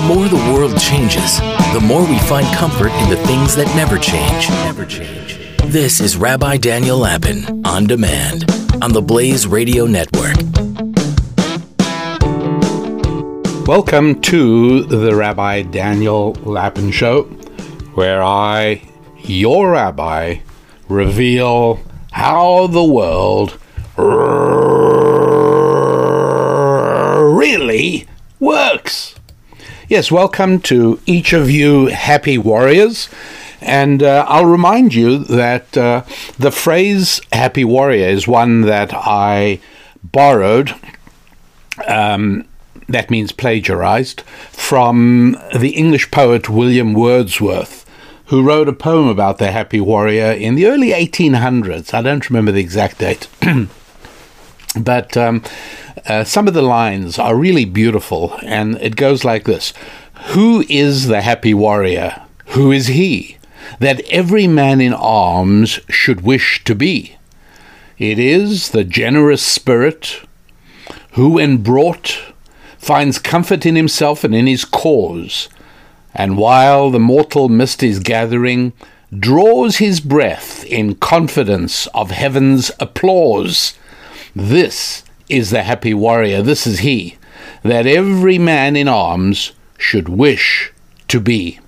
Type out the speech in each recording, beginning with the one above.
The more the world changes, the more we find comfort in the things that never change. Never change. This is Rabbi Daniel Lapin on demand on the Blaze Radio Network. Welcome to the Rabbi Daniel Lapin Show, where I, your rabbi, reveal how the world really works. Yes, welcome to each of you happy warriors. And uh, I'll remind you that uh, the phrase happy warrior is one that I borrowed, um, that means plagiarized, from the English poet William Wordsworth, who wrote a poem about the happy warrior in the early 1800s. I don't remember the exact date. but um, uh, some of the lines are really beautiful, and it goes like this Who is the happy warrior? Who is he? That every man in arms should wish to be. It is the generous spirit who, when brought, finds comfort in himself and in his cause, and while the mortal mist is gathering, draws his breath in confidence of heaven's applause. This is the happy warrior, this is he, that every man in arms should wish to be.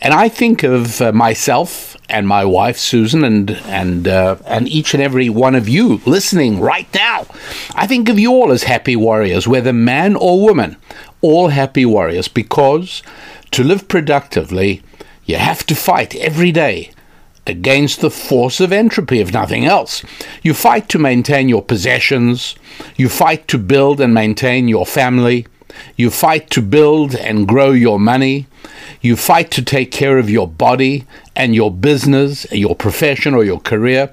And I think of uh, myself and my wife Susan and and uh, and each and every one of you listening right now. I think of you all as happy warriors, whether man or woman, all happy warriors because to live productively, you have to fight every day against the force of entropy, if nothing else. You fight to maintain your possessions, you fight to build and maintain your family, you fight to build and grow your money, you fight to take care of your body and your business, your profession, or your career.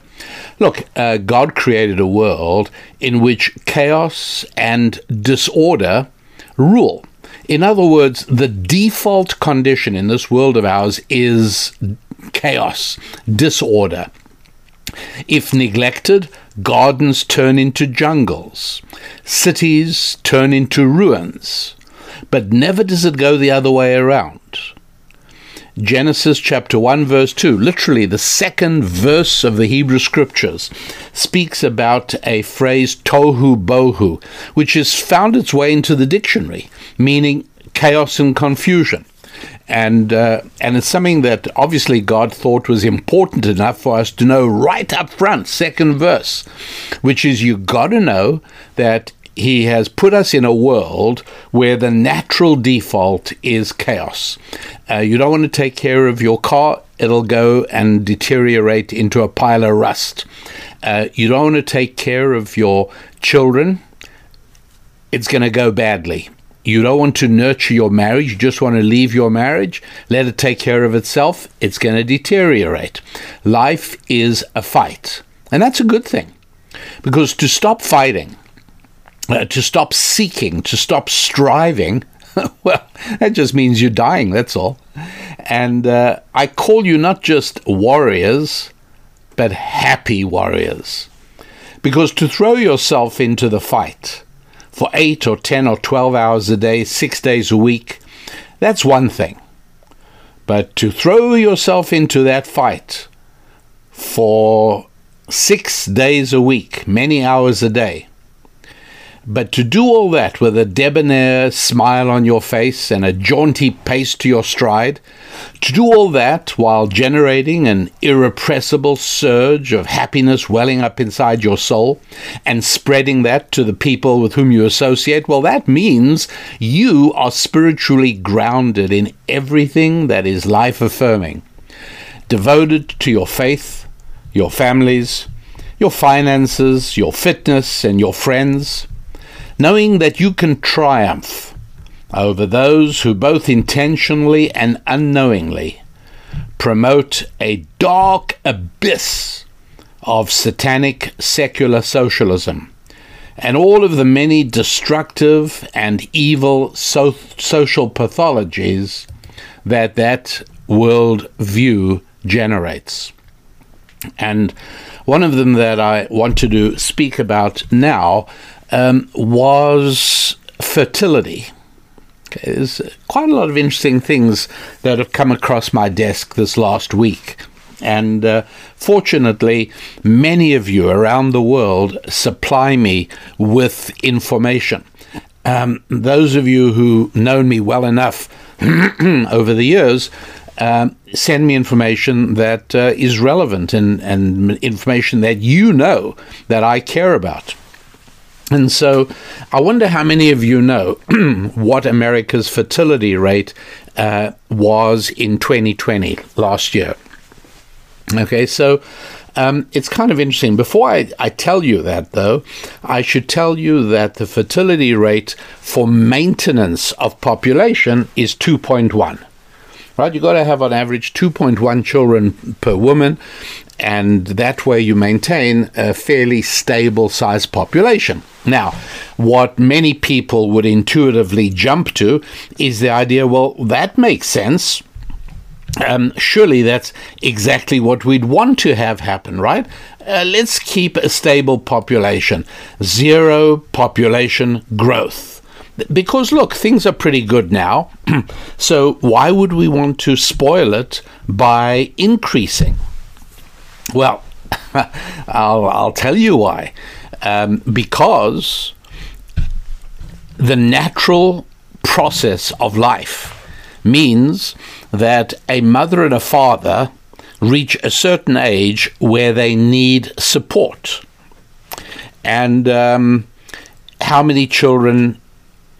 Look, uh, God created a world in which chaos and disorder rule. In other words, the default condition in this world of ours is chaos, disorder. If neglected, gardens turn into jungles, cities turn into ruins. But never does it go the other way around. Genesis chapter 1, verse 2, literally the second verse of the Hebrew Scriptures, speaks about a phrase tohu bohu, which has found its way into the dictionary, meaning chaos and confusion and uh, and it's something that obviously God thought was important enough for us to know right up front, second verse, which is you got to know that He has put us in a world where the natural default is chaos. Uh, you don't want to take care of your car; it'll go and deteriorate into a pile of rust. Uh, you don't want to take care of your children; it's going to go badly you don't want to nurture your marriage, you just want to leave your marriage, let it take care of itself, it's going to deteriorate. Life is a fight. And that's a good thing. Because to stop fighting, uh, to stop seeking, to stop striving, well, that just means you're dying, that's all. And uh, I call you not just warriors, but happy warriors. Because to throw yourself into the fight, for 8 or 10 or 12 hours a day, six days a week, that's one thing. But to throw yourself into that fight for six days a week, many hours a day, but to do all that with a debonair smile on your face and a jaunty pace to your stride, to do all that while generating an irrepressible surge of happiness welling up inside your soul and spreading that to the people with whom you associate, well, that means you are spiritually grounded in everything that is life affirming, devoted to your faith, your families, your finances, your fitness, and your friends knowing that you can triumph over those who both intentionally and unknowingly promote a dark abyss of satanic secular socialism and all of the many destructive and evil so- social pathologies that that world view generates. And one of them that I want to speak about now um, was fertility. Okay, there's quite a lot of interesting things that have come across my desk this last week. And uh, fortunately, many of you around the world supply me with information. Um, those of you who know me well enough over the years um, send me information that uh, is relevant and, and information that you know that I care about. And so I wonder how many of you know what America's fertility rate uh, was in 2020, last year. Okay, so um, it's kind of interesting. Before I, I tell you that, though, I should tell you that the fertility rate for maintenance of population is 2.1 right? You've got to have on average 2.1 children per woman, and that way you maintain a fairly stable size population. Now, what many people would intuitively jump to is the idea well, that makes sense um, surely that's exactly what we'd want to have happen, right? Uh, let's keep a stable population, zero population growth. Because look, things are pretty good now, so why would we want to spoil it by increasing? Well, I'll, I'll tell you why. Um, because the natural process of life means that a mother and a father reach a certain age where they need support. And um, how many children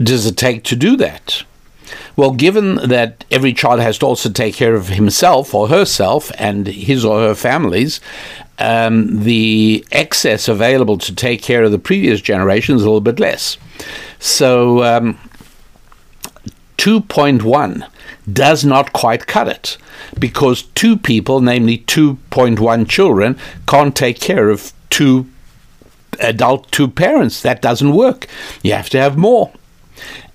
does it take to do that? Well, given that every child has to also take care of himself or herself and his or her families, um, the excess available to take care of the previous generation is a little bit less. So, um, 2.1 does not quite cut it because two people, namely 2.1 children, can't take care of two adult two parents. That doesn't work. You have to have more.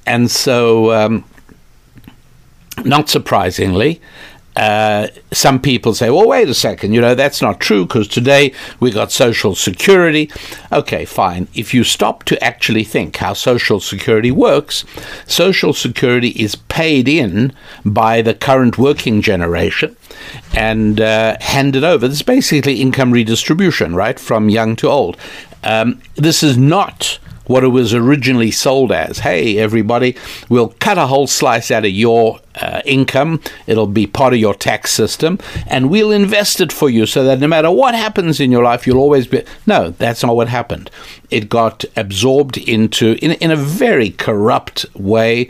And so, um, not surprisingly, uh, some people say, well, wait a second, you know, that's not true because today we got Social Security. Okay, fine. If you stop to actually think how Social Security works, Social Security is paid in by the current working generation and uh, handed over. This is basically income redistribution, right, from young to old. Um, this is not what it was originally sold as. Hey, everybody, we'll cut a whole slice out of your uh, income. It'll be part of your tax system, and we'll invest it for you so that no matter what happens in your life, you'll always be. No, that's not what happened. It got absorbed into, in, in a very corrupt way.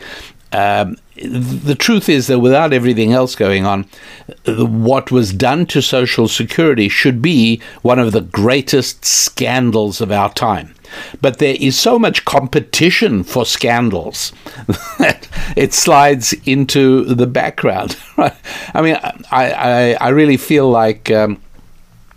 Um, the truth is that without everything else going on, what was done to Social Security should be one of the greatest scandals of our time. But there is so much competition for scandals that it slides into the background. Right? I mean, I, I, I really feel like. Um,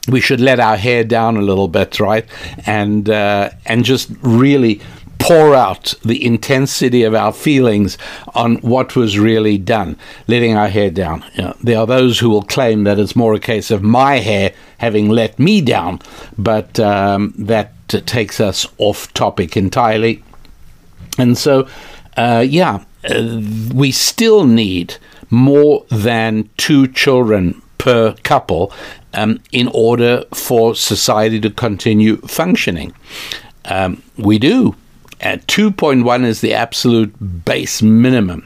we should let our hair down a little bit, right, and uh, and just really pour out the intensity of our feelings on what was really done, letting our hair down. You know, there are those who will claim that it's more a case of my hair having let me down, but um, that takes us off topic entirely. And so, uh, yeah, uh, we still need more than two children per couple um, in order for society to continue functioning. Um, we do. At 2.1 is the absolute base minimum.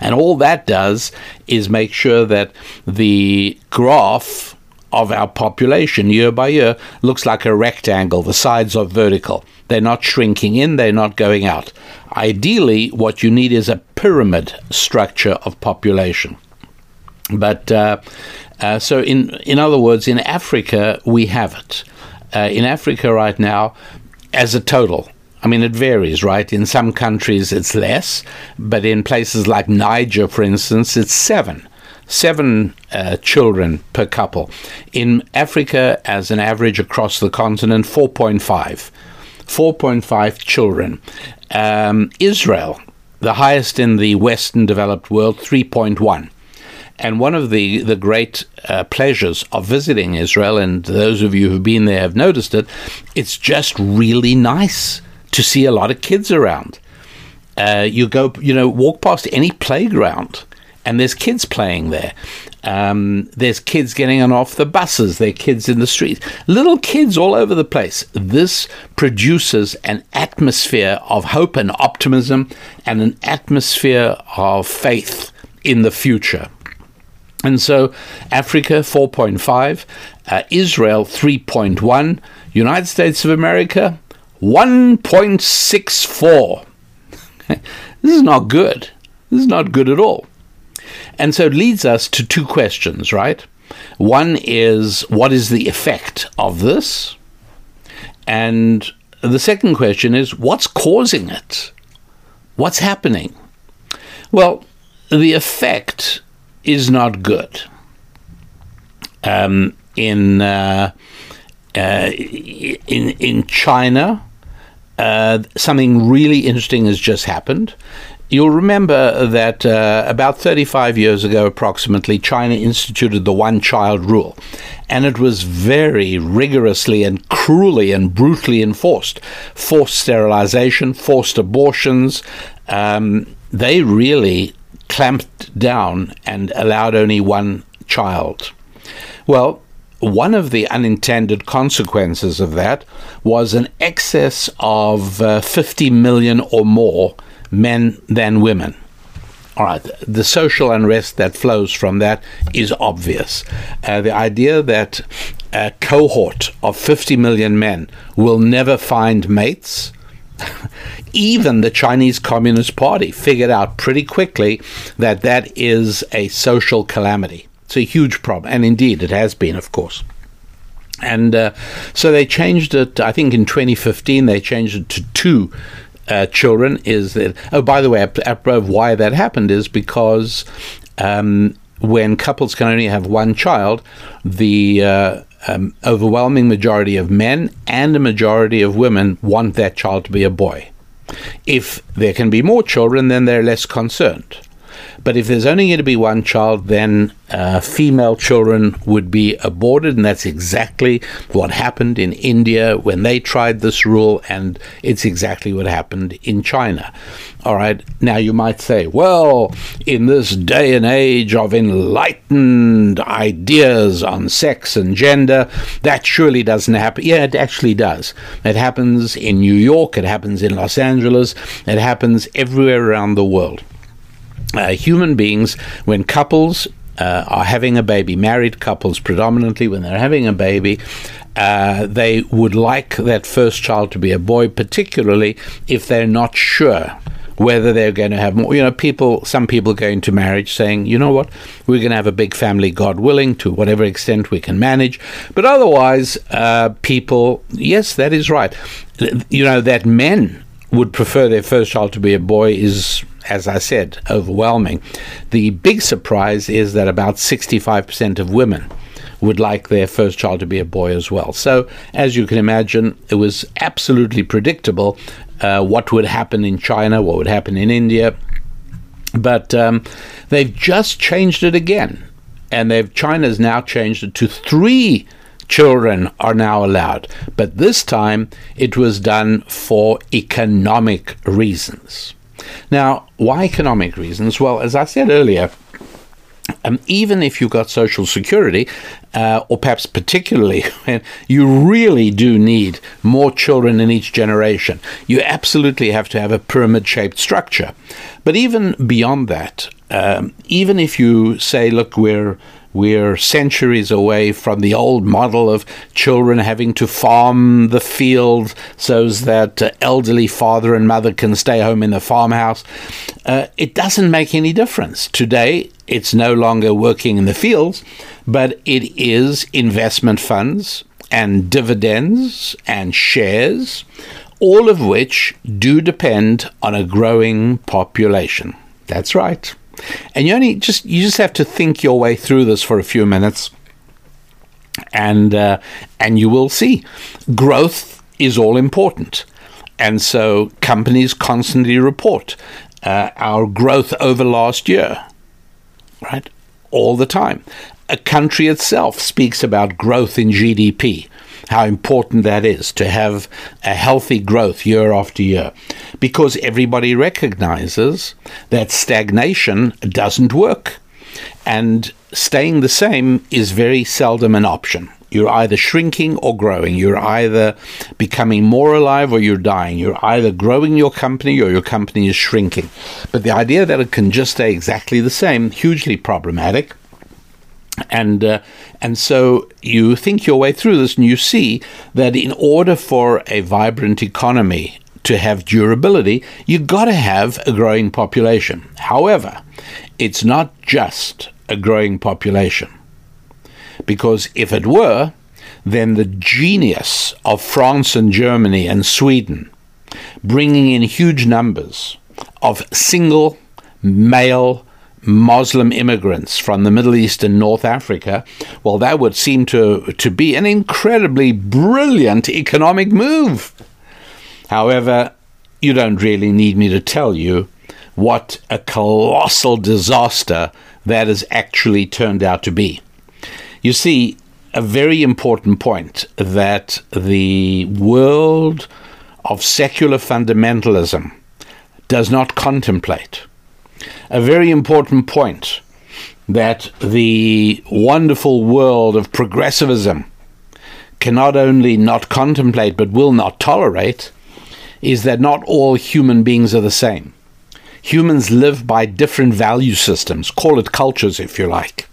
And all that does is make sure that the graph of our population year by year looks like a rectangle. The sides are vertical. They're not shrinking in, they're not going out. Ideally, what you need is a pyramid structure of population. But uh, uh, so, in, in other words, in Africa, we have it. Uh, in Africa right now, as a total, I mean, it varies, right? In some countries it's less, but in places like Niger, for instance, it's seven. Seven uh, children per couple. In Africa, as an average across the continent, 4.5. 4.5 children. Um, Israel, the highest in the Western developed world, 3.1. And one of the, the great uh, pleasures of visiting Israel, and those of you who've been there have noticed it, it's just really nice to see a lot of kids around. Uh, you go, you know, walk past any playground, and there's kids playing there. Um, there's kids getting on off the buses. There are kids in the streets. Little kids all over the place. This produces an atmosphere of hope and optimism and an atmosphere of faith in the future. And so Africa 4.5, uh, Israel 3.1, United States of America 1.64. this is not good. This is not good at all. And so it leads us to two questions, right? One is what is the effect of this? And the second question is what's causing it? What's happening? Well, the effect is not good. Um, in uh, uh, in in China, uh, something really interesting has just happened. You'll remember that uh, about 35 years ago, approximately, China instituted the one child rule. And it was very rigorously and cruelly and brutally enforced. Forced sterilization, forced abortions. Um, they really clamped down and allowed only one child. Well, one of the unintended consequences of that was an excess of uh, 50 million or more men than women. All right, the social unrest that flows from that is obvious. Uh, the idea that a cohort of 50 million men will never find mates. Even the Chinese Communist Party figured out pretty quickly that that is a social calamity. It's a huge problem, and indeed it has been, of course. And uh, so they changed it, I think in 2015, they changed it to two uh, children is that. Oh, by the way, why that happened is because um, when couples can only have one child, the uh, um, overwhelming majority of men and a majority of women want that child to be a boy. If there can be more children, then they're less concerned. But if there's only going to be one child, then uh, female children would be aborted, and that's exactly what happened in India when they tried this rule, and it's exactly what happened in China. All right, now you might say, well, in this day and age of enlightened ideas on sex and gender, that surely doesn't happen. Yeah, it actually does. It happens in New York, it happens in Los Angeles, it happens everywhere around the world uh, human beings, when couples uh, are having a baby, married couples predominantly, when they're having a baby, uh, they would like that first child to be a boy, particularly if they're not sure whether they're going to have more. You know, people, some people go into marriage saying, you know what, we're going to have a big family, God willing, to whatever extent we can manage. But otherwise, uh, people, yes, that is right. You know, that men would prefer their first child to be a boy is as I said, overwhelming. The big surprise is that about 65% of women would like their first child to be a boy as well. So, as you can imagine, it was absolutely predictable uh, what would happen in China, what would happen in India. But um, they've just changed it again. And they've China's now changed it to three children are now allowed. But this time it was done for economic reasons. Now, why economic reasons? Well, as I said earlier, um, even if you've got Social Security, uh, or perhaps particularly when you really do need more children in each generation, you absolutely have to have a pyramid shaped structure. But even beyond that, um, even if you say, look, we're we're centuries away from the old model of children having to farm the field so that uh, elderly father and mother can stay home in the farmhouse. Uh, it doesn't make any difference. Today, it's no longer working in the fields, but it is investment funds and dividends and shares, all of which do depend on a growing population. That's right. And you only just you just have to think your way through this for a few minutes, and uh, and you will see growth is all important. And so companies constantly report uh, our growth over last year, right? All the time. A country itself speaks about growth in GDP. How important that is to have a healthy growth year after year because everybody recognizes that stagnation doesn't work and staying the same is very seldom an option. You're either shrinking or growing. You're either becoming more alive or you're dying. You're either growing your company or your company is shrinking. But the idea that it can just stay exactly the same, hugely problematic. And uh, and so you think your way through this, and you see that in order for a vibrant economy to have durability, you've got to have a growing population. However, it's not just a growing population. Because if it were, then the genius of France and Germany and Sweden, bringing in huge numbers of single male Muslim immigrants from the Middle East and North Africa, well, that would seem to, to be an incredibly brilliant economic move. However, you don't really need me to tell you what a colossal disaster that has actually turned out to be. You see, a very important point that the world of secular fundamentalism does not contemplate. A very important point that the wonderful world of progressivism can not only not contemplate but will not tolerate is that not all human beings are the same. Humans live by different value systems, call it cultures if you like.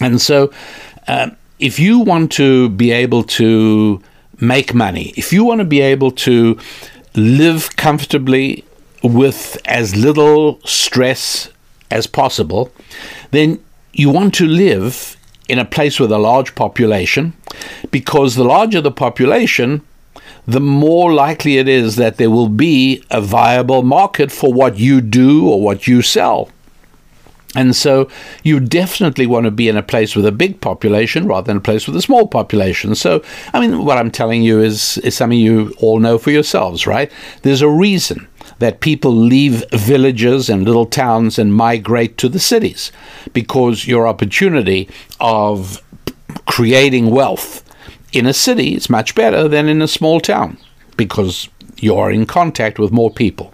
And so, uh, if you want to be able to make money, if you want to be able to live comfortably with as little stress as possible, then you want to live in a place with a large population because the larger the population, the more likely it is that there will be a viable market for what you do or what you sell. And so you definitely want to be in a place with a big population rather than a place with a small population. So, I mean, what I'm telling you is, is something you all know for yourselves, right? There's a reason that people leave villages and little towns and migrate to the cities because your opportunity of creating wealth in a city is much better than in a small town because you're in contact with more people.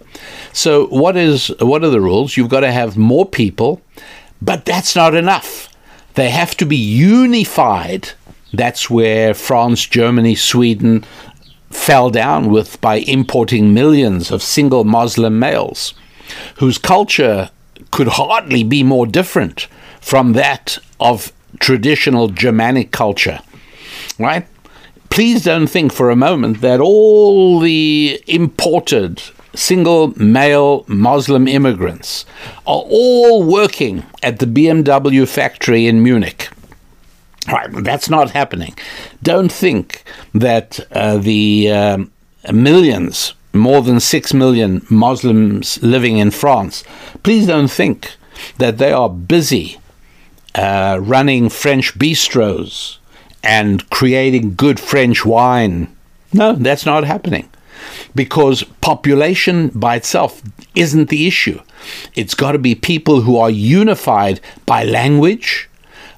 So what is what are the rules? You've got to have more people, but that's not enough. They have to be unified. That's where France, Germany, Sweden fell down with by importing millions of single Muslim males whose culture could hardly be more different from that of traditional Germanic culture. Right? Please don't think for a moment that all the imported single male Muslim immigrants are all working at the BMW factory in Munich. Right, that's not happening. Don't think that uh, the um, millions, more than six million Muslims living in France, please don't think that they are busy uh, running French bistros and creating good French wine. No, that's not happening because population by itself isn't the issue. It's got to be people who are unified by language,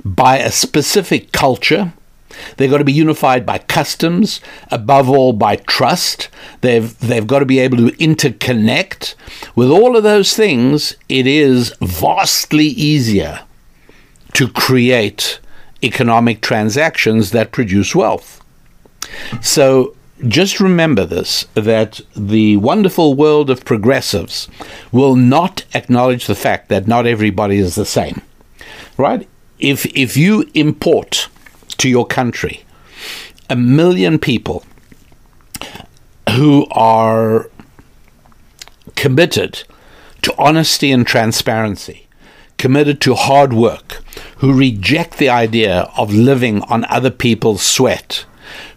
by a specific culture. They've got to be unified by customs, above all by trust. They've, they've got to be able to interconnect. With all of those things, it is vastly easier to create economic transactions that produce wealth. So just remember this that the wonderful world of progressives will not acknowledge the fact that not everybody is the same. Right? If if you import to your country a million people who are committed to honesty and transparency, committed to hard work, who reject the idea of living on other people's sweat,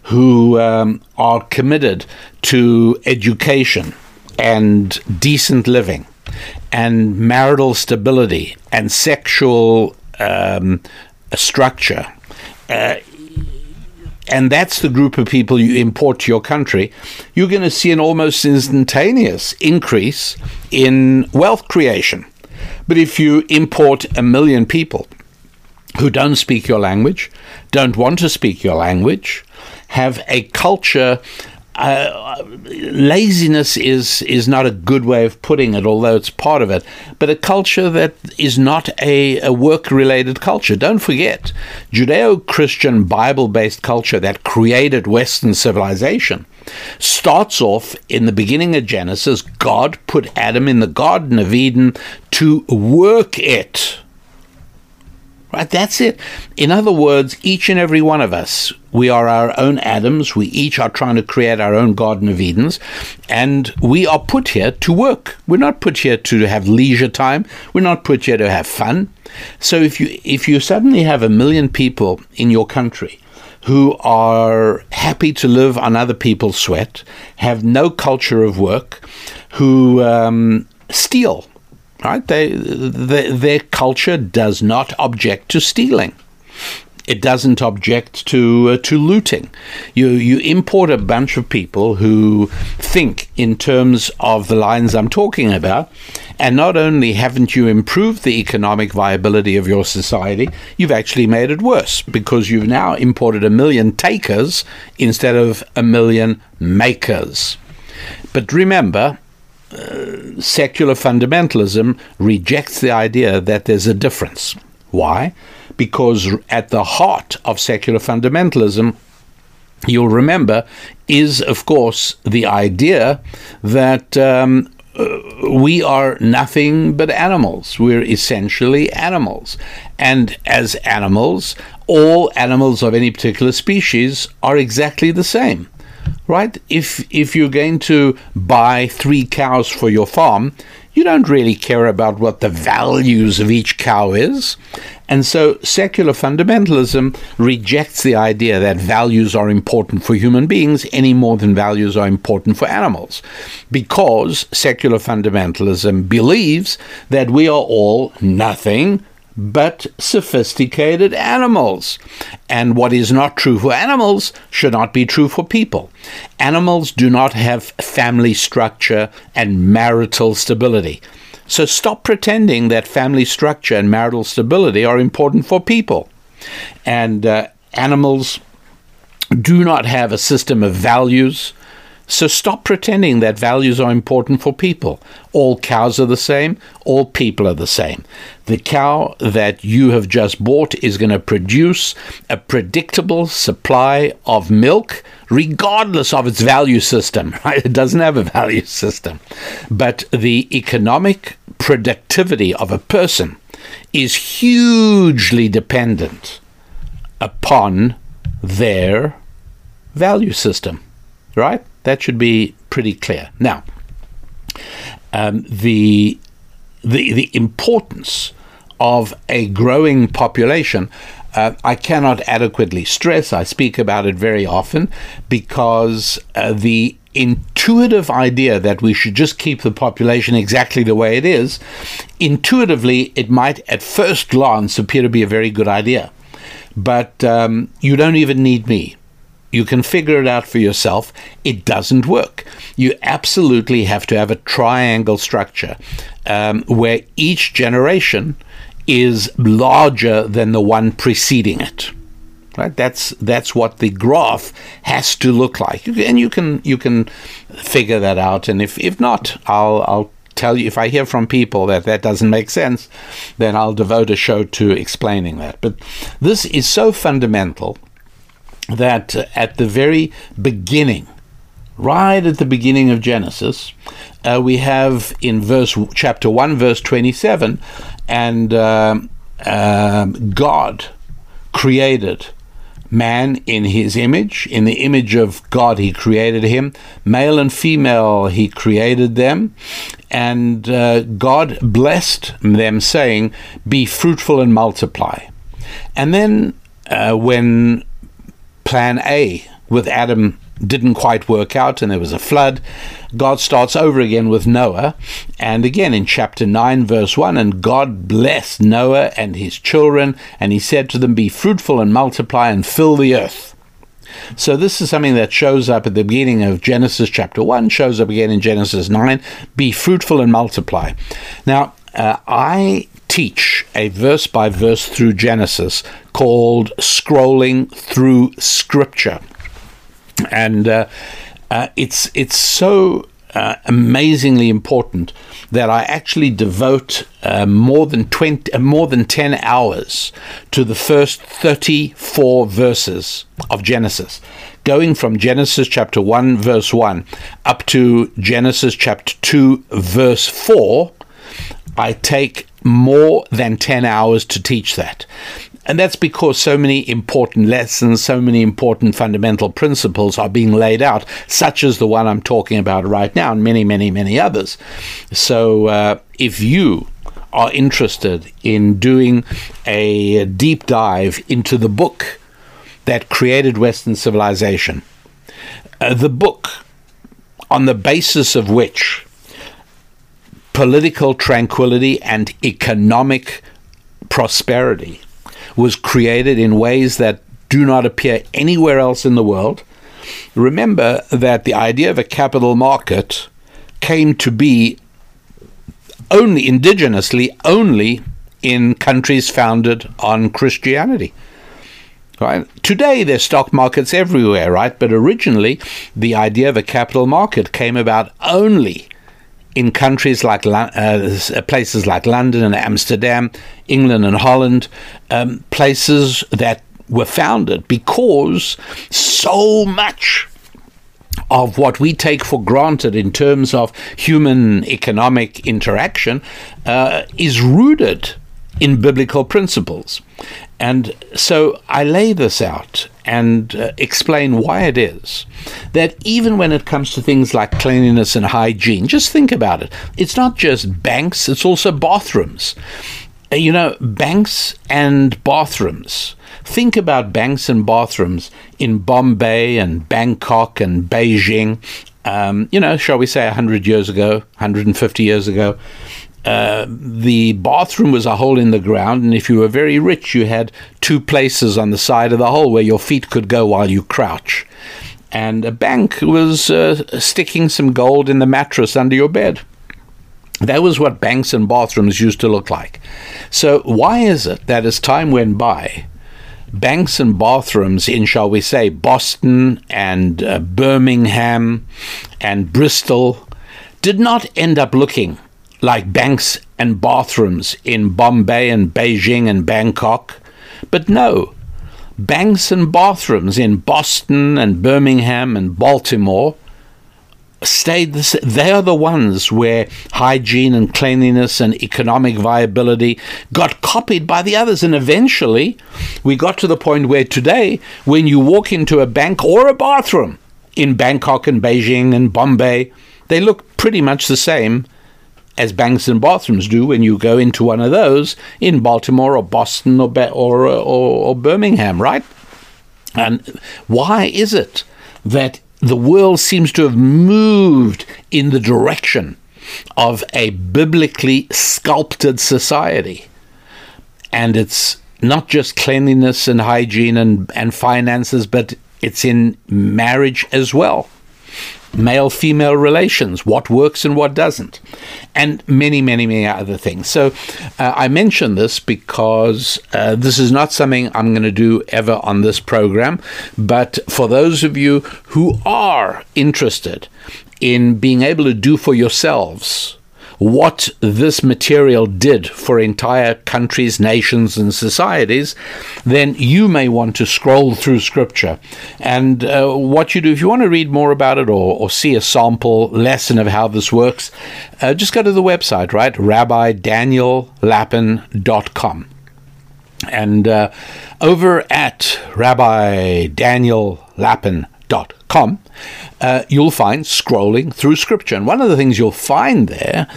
who um, are committed to education and decent living and marital stability and sexual um, structure. Uh, and that's the group of people you import to your country, you're going to see an almost instantaneous increase in wealth creation. But if you import a million people who don't speak your language, don't want to speak your language, have a culture uh, laziness is is not a good way of putting it, although it's part of it. But a culture that is not a, a work related culture. Don't forget, Judeo Christian Bible based culture that created Western civilization starts off in the beginning of Genesis. God put Adam in the Garden of Eden to work it. Right, that's it. In other words, each and every one of us, we are our own Adams. We each are trying to create our own Garden of Edens, and we are put here to work. We're not put here to have leisure time. We're not put here to have fun. So if you if you suddenly have a million people in your country who are happy to live on other people's sweat, have no culture of work, who um, steal right? They, they, their culture does not object to stealing. It doesn't object to uh, to looting. You you import a bunch of people who think in terms of the lines I'm talking about, and not only haven't you improved the economic viability of your society, you've actually made it worse because you've now imported a million takers instead of a million makers. But remember, secular fundamentalism rejects the idea that there's a difference. Why? Because at the heart of secular fundamentalism, you'll remember, is of course the idea that um, uh, we are nothing but animals. We're essentially animals. And as animals, all animals of any particular species are exactly the same right? If if you're going to buy three cows for your farm, you don't really care about what the values of each cow is. And so secular fundamentalism rejects the idea that values are important for human beings any more than values are important for animals. Because secular fundamentalism believes that we are all nothing but sophisticated animals. And what is not true for animals should not be true for people. Animals do not have family structure and marital stability. So stop pretending that family structure and marital stability are important for people. And uh, animals do not have a system of values so stop pretending that values are important for people. All cows are the same, all people are the same. The cow that you have just bought is going to produce a predictable supply of milk regardless of its value system, right? It doesn't have a value system. But the economic productivity of a person is hugely dependent upon their value system, right? That should be pretty clear. Now, um, the, the, the importance of a growing population, uh, I cannot adequately stress. I speak about it very often because uh, the intuitive idea that we should just keep the population exactly the way it is, intuitively, it might at first glance appear to be a very good idea. But um, you don't even need me. You can figure it out for yourself. It doesn't work. You absolutely have to have a triangle structure um, where each generation is larger than the one preceding it. Right? That's that's what the graph has to look like, and you can you can figure that out. And if if not, I'll I'll tell you if I hear from people that that doesn't make sense, then I'll devote a show to explaining that. But this is so fundamental that at the very beginning, right at the beginning of Genesis, uh, we have in verse chapter one, verse twenty-seven, and uh, uh, God created man in his image. In the image of God, he created him. Male and female, he created them. And uh, God blessed them, saying, Be fruitful and multiply. And then uh, when plan A with Adam didn't quite work out and there was a flood, God starts over again with Noah. And again in chapter 9, verse 1 And God blessed Noah and his children, and he said to them, Be fruitful and multiply and fill the earth. So this is something that shows up at the beginning of Genesis chapter 1, shows up again in Genesis 9. Be fruitful and multiply. Now, uh, I teach a verse by verse through Genesis called Scrolling Through Scripture. and uh, uh, it's it's so uh, amazingly important that I actually devote uh, more than 20, uh, more than 10 hours to the first 34 verses of Genesis, going from Genesis chapter 1, verse 1, up to Genesis chapter 2, verse 4. I take more than 10 hours to teach that. And that's because so many important lessons, so many important fundamental principles are being laid out, such as the one I'm talking about right now, and many, many, many others. So uh, if you are interested in doing a deep dive into the book that created Western civilization, uh, the book on the basis of which political tranquility and economic prosperity was created in ways that do not appear anywhere else in the world. Remember that the idea of a capital market came to be only indigenously, only in countries founded on Christianity. Right? Today, there's stock markets everywhere, right? But originally, the idea of a capital market came about only in countries like uh, places like London and Amsterdam, England and Holland, um, places that were founded because so much of what we take for granted in terms of human economic interaction uh, is rooted in biblical principles. And so I lay this out and uh, explain why it is that even when it comes to things like cleanliness and hygiene, just think about it. It's not just banks, it's also bathrooms. Uh, you know, banks and bathrooms. Think about banks and bathrooms in Bombay and Bangkok and Beijing, um, you know, shall we say 100 years ago, 150 years ago. Uh, the bathroom was a hole in the ground, and if you were very rich, you had two places on the side of the hole where your feet could go while you crouch. And a bank was uh, sticking some gold in the mattress under your bed. That was what banks and bathrooms used to look like. So, why is it that as time went by, banks and bathrooms in, shall we say, Boston and uh, Birmingham and Bristol did not end up looking like banks and bathrooms in Bombay and Beijing and Bangkok. But no, banks and bathrooms in Boston and Birmingham and Baltimore stayed the they are the ones where hygiene and cleanliness and economic viability got copied by the others and eventually we got to the point where today when you walk into a bank or a bathroom in Bangkok and Beijing and Bombay they look pretty much the same as banks and bathrooms do when you go into one of those in Baltimore or Boston or, or, uh, or, or Birmingham, right? And why is it that the world seems to have moved in the direction of a biblically sculpted society? And it's not just cleanliness and hygiene and, and finances, but it's in marriage as well male female relations, what works and what doesn't, and many, many, many other things. So uh, I mention this because uh, this is not something I'm going to do ever on this program, but for those of you who are interested in being able to do for yourselves what this material did for entire countries, nations, and societies, then you may want to scroll through Scripture. And uh, what you do, if you want to read more about it or, or see a sample lesson of how this works, uh, just go to the website, right? RabbiDanielLapin.com. And uh, over at RabbiDanielLapin.com, uh, you'll find scrolling through Scripture. And one of the things you'll find there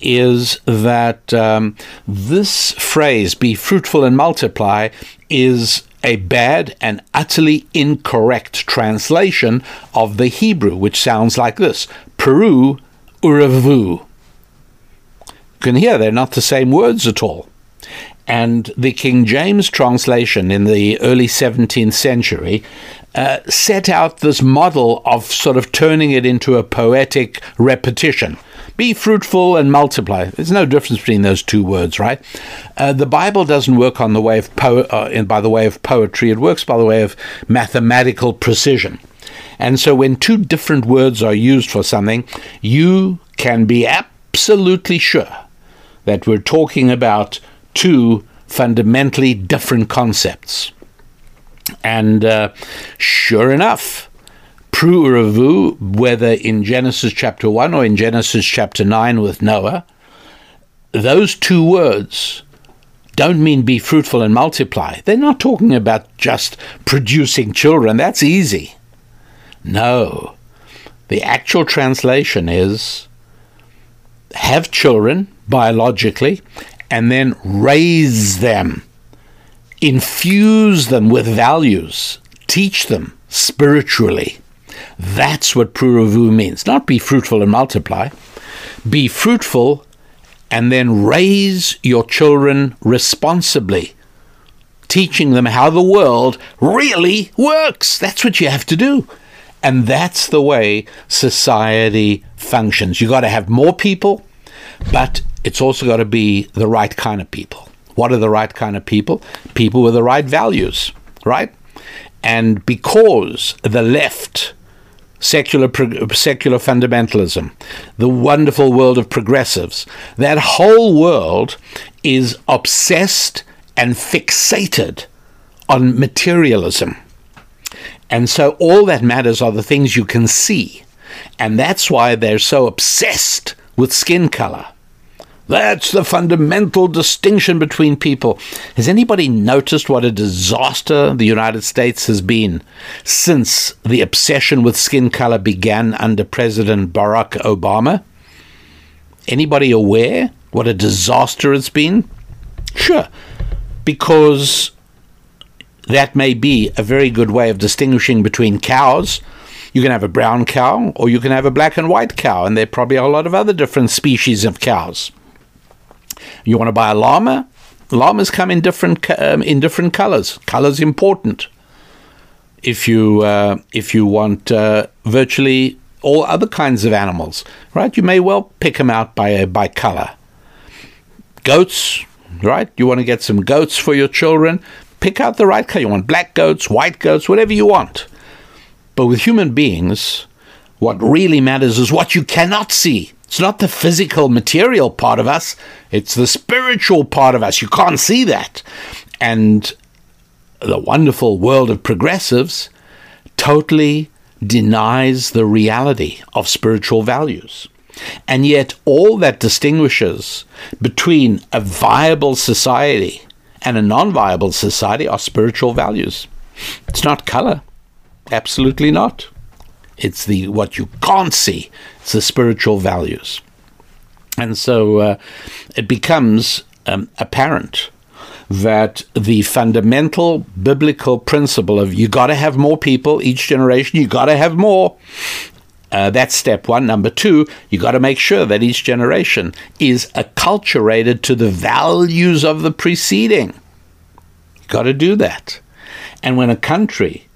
is that um, this phrase, be fruitful and multiply, is a bad and utterly incorrect translation of the Hebrew, which sounds like this Peru uravu. You can hear they're not the same words at all. And the King James translation in the early 17th century uh, set out this model of sort of turning it into a poetic repetition. Be fruitful and multiply. There's no difference between those two words, right? Uh, the Bible doesn't work on the way of po- uh, by the way of poetry. It works by the way of mathematical precision. And so when two different words are used for something, you can be absolutely sure that we're talking about two fundamentally different concepts. And uh, sure enough, Pru Uravu, whether in Genesis chapter 1 or in Genesis chapter 9 with Noah, those two words don't mean be fruitful and multiply. They're not talking about just producing children. That's easy. No. The actual translation is have children biologically and then raise them, infuse them with values, teach them spiritually. That's what Pru Uravu means. Not be fruitful and multiply. Be fruitful and then raise your children responsibly, teaching them how the world really works. That's what you have to do. And that's the way society functions. You've got to have more people, but it's also got to be the right kind of people. What are the right kind of people? People with the right values, right? And because the left, secular secular fundamentalism, the wonderful world of progressives, that whole world is obsessed and fixated on materialism. And so all that matters are the things you can see. And that's why they're so obsessed with skin color. That's the fundamental distinction between people. Has anybody noticed what a disaster the United States has been since the obsession with skin color began under President Barack Obama? Anybody aware what a disaster it's been? Sure, because that may be a very good way of distinguishing between cows. You can have a brown cow or you can have a black and white cow, and there probably a lot of other different species of cows. You want to buy a llama? Llamas come in different um, in different colors. Colors important. If you uh, if you want uh, virtually all other kinds of animals, right? You may well pick them out by uh, by color. Goats, right? You want to get some goats for your children? Pick out the right color. You want black goats, white goats, whatever you want. But with human beings, what really matters is what you cannot see. It's not the physical, material part of us, it's the spiritual part of us. You can't see that. And the wonderful world of progressives totally denies the reality of spiritual values. And yet, all that distinguishes between a viable society and a non viable society are spiritual values. It's not color. Absolutely not. It's the what you can't see. It's the spiritual values, and so uh, it becomes um, apparent that the fundamental biblical principle of you got to have more people each generation, you got to have more. Uh, that's step one. Number two, you got to make sure that each generation is acculturated to the values of the preceding. You got to do that. And when a country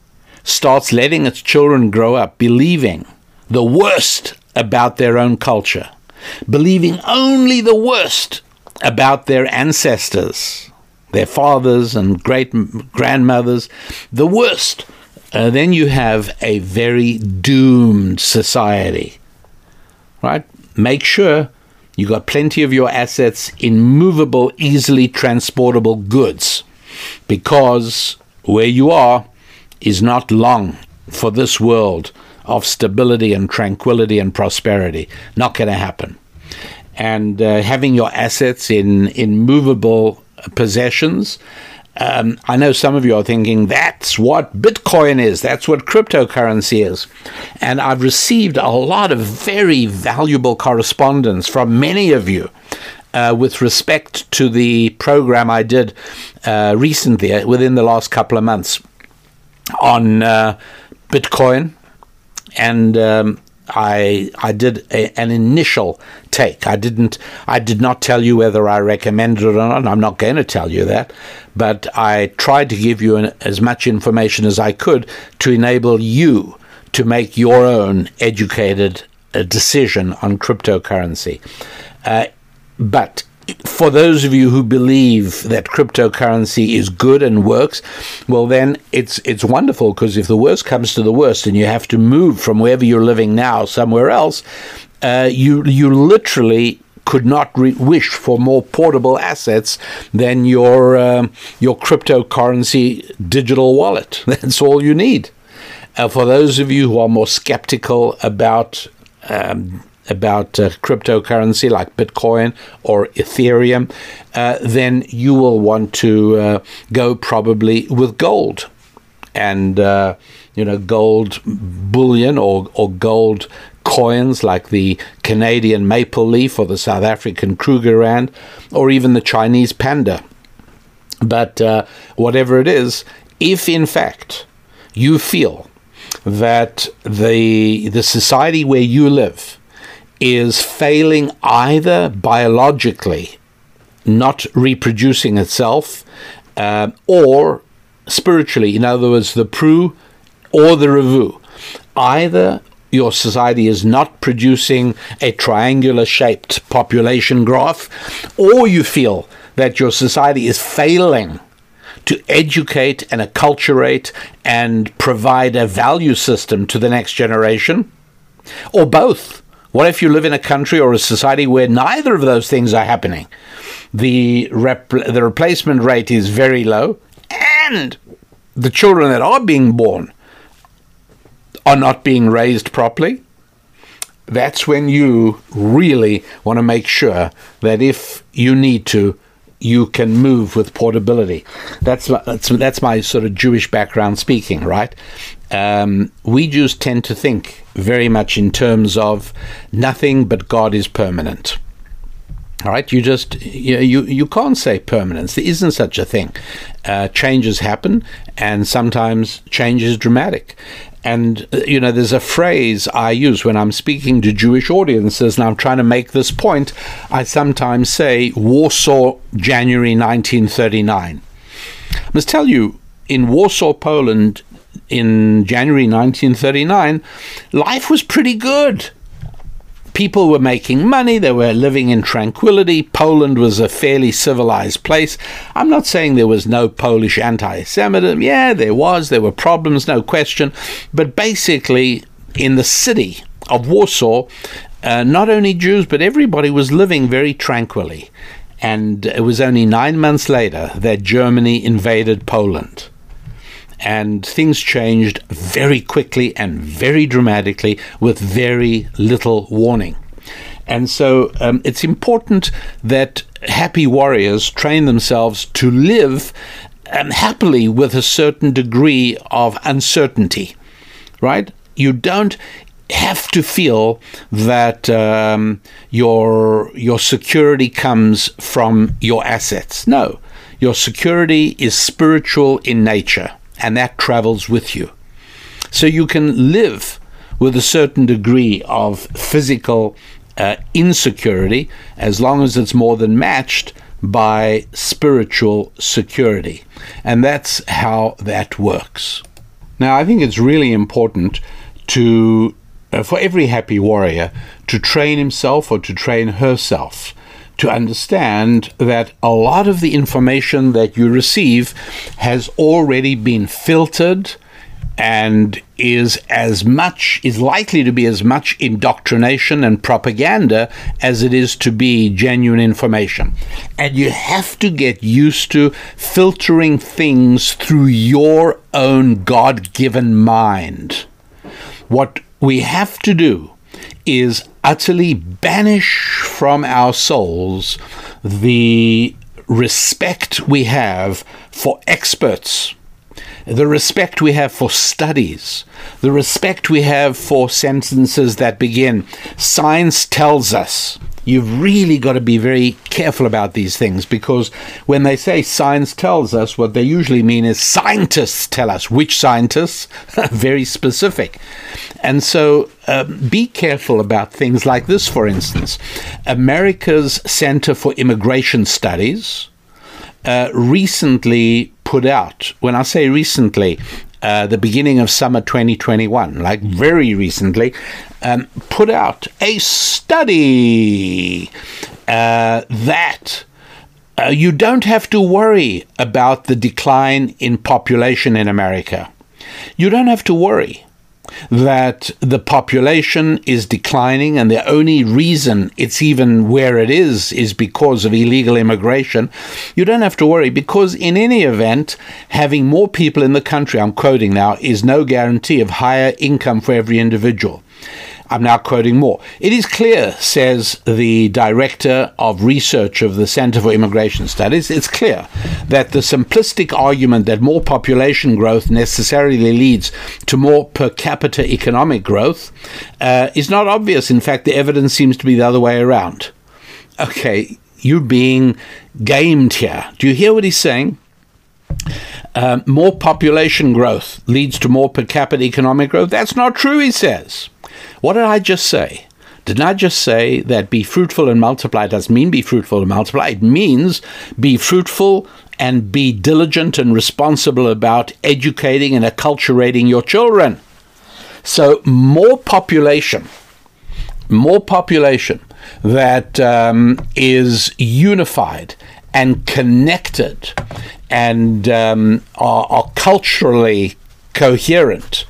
starts letting its children grow up believing the worst about their own culture, believing only the worst about their ancestors, their fathers and great grandmothers, the worst, uh, then you have a very doomed society. Right? Make sure you got plenty of your assets in movable, easily transportable goods, because where you are, is not long for this world of stability and tranquility and prosperity. Not going to happen. And uh, having your assets in, in movable possessions. Um, I know some of you are thinking that's what Bitcoin is, that's what cryptocurrency is. And I've received a lot of very valuable correspondence from many of you uh, with respect to the program I did uh, recently, uh, within the last couple of months on uh, Bitcoin, and um, I I did a, an initial take. I didn't. I did not tell you whether I recommended it or not. I'm not going to tell you that, but I tried to give you an, as much information as I could to enable you to make your own educated uh, decision on cryptocurrency. Uh, but for those of you who believe that cryptocurrency is good and works, well, then it's it's wonderful because if the worst comes to the worst and you have to move from wherever you're living now somewhere else, uh, you you literally could not re- wish for more portable assets than your um, your cryptocurrency digital wallet. That's all you need. Uh, for those of you who are more skeptical about um, about uh, cryptocurrency like Bitcoin or Ethereum, uh, then you will want to uh, go probably with gold. And, uh, you know, gold bullion or, or gold coins like the Canadian maple leaf or the South African Krugerrand or even the Chinese panda. But uh, whatever it is, if in fact you feel that the the society where you live is failing either biologically, not reproducing itself, uh, or spiritually. In other words, the pru or the revu. Either your society is not producing a triangular shaped population graph, or you feel that your society is failing to educate and acculturate and provide a value system to the next generation, or both. What if you live in a country or a society where neither of those things are happening? The, rep- the replacement rate is very low, and the children that are being born are not being raised properly. That's when you really want to make sure that if you need to, you can move with portability. That's that's that's my sort of Jewish background speaking, right? Um, we Jews tend to think very much in terms of nothing but God is permanent. All right, you just you you, you can't say permanence. There isn't such a thing. Uh, changes happen, and sometimes change is dramatic. And, uh, you know, there's a phrase I use when I'm speaking to Jewish audiences, and I'm trying to make this point. I sometimes say Warsaw, January 1939. I must tell you, in Warsaw, Poland, in January 1939, life was pretty good people were making money, they were living in tranquility. Poland was a fairly civilized place. I'm not saying there was no Polish anti Semitism. Yeah, there was. There were problems, no question. But basically, in the city of Warsaw, uh, not only Jews, but everybody was living very tranquilly. And it was only nine months later that Germany invaded Poland and things changed very quickly and very dramatically with very little warning. And so um, it's important that happy warriors train themselves to live um, happily with a certain degree of uncertainty, right? You don't have to feel that um, your your security comes from your assets. No, your security is spiritual in nature and that travels with you. So you can live with a certain degree of physical uh, insecurity as long as it's more than matched by spiritual security. And that's how that works. Now, I think it's really important to, uh, for every happy warrior, to train himself or to train herself to understand that a lot of the information that you receive has already been filtered and is as much is likely to be as much indoctrination and propaganda as it is to be genuine information. And you have to get used to filtering things through your own god-given mind. What we have to do is utterly banish from our souls the respect we have for experts, the respect we have for studies, the respect we have for sentences that begin, science tells us, you've really got to be very careful about these things because when they say science tells us, what they usually mean is scientists tell us. Which scientists? very specific. And so uh, be careful about things like this, for instance. America's Center for Immigration Studies uh, recently put out, when I say recently, uh, the beginning of summer 2021, like very recently, um, put out a study uh, that uh, you don't have to worry about the decline in population in America. You don't have to worry that the population is declining, and the only reason it's even where it is is because of illegal immigration, you don't have to worry because, in any event, having more people in the country, I'm quoting now, is no guarantee of higher income for every individual. I'm now quoting more. It is clear, says the director of research of the Center for Immigration Studies, it's clear that the simplistic argument that more population growth necessarily leads to more per capita economic growth uh, is not obvious. In fact, the evidence seems to be the other way around. Okay, you're being gamed here. Do you hear what he's saying? Uh, more population growth leads to more per capita economic growth. That's not true, he says. What did I just say? Did I just say that be fruitful and multiply doesn't mean be fruitful and multiply? It means be fruitful and be diligent and responsible about educating and acculturating your children. So, more population, more population that um, is unified and connected and um, are, are, culturally coherent.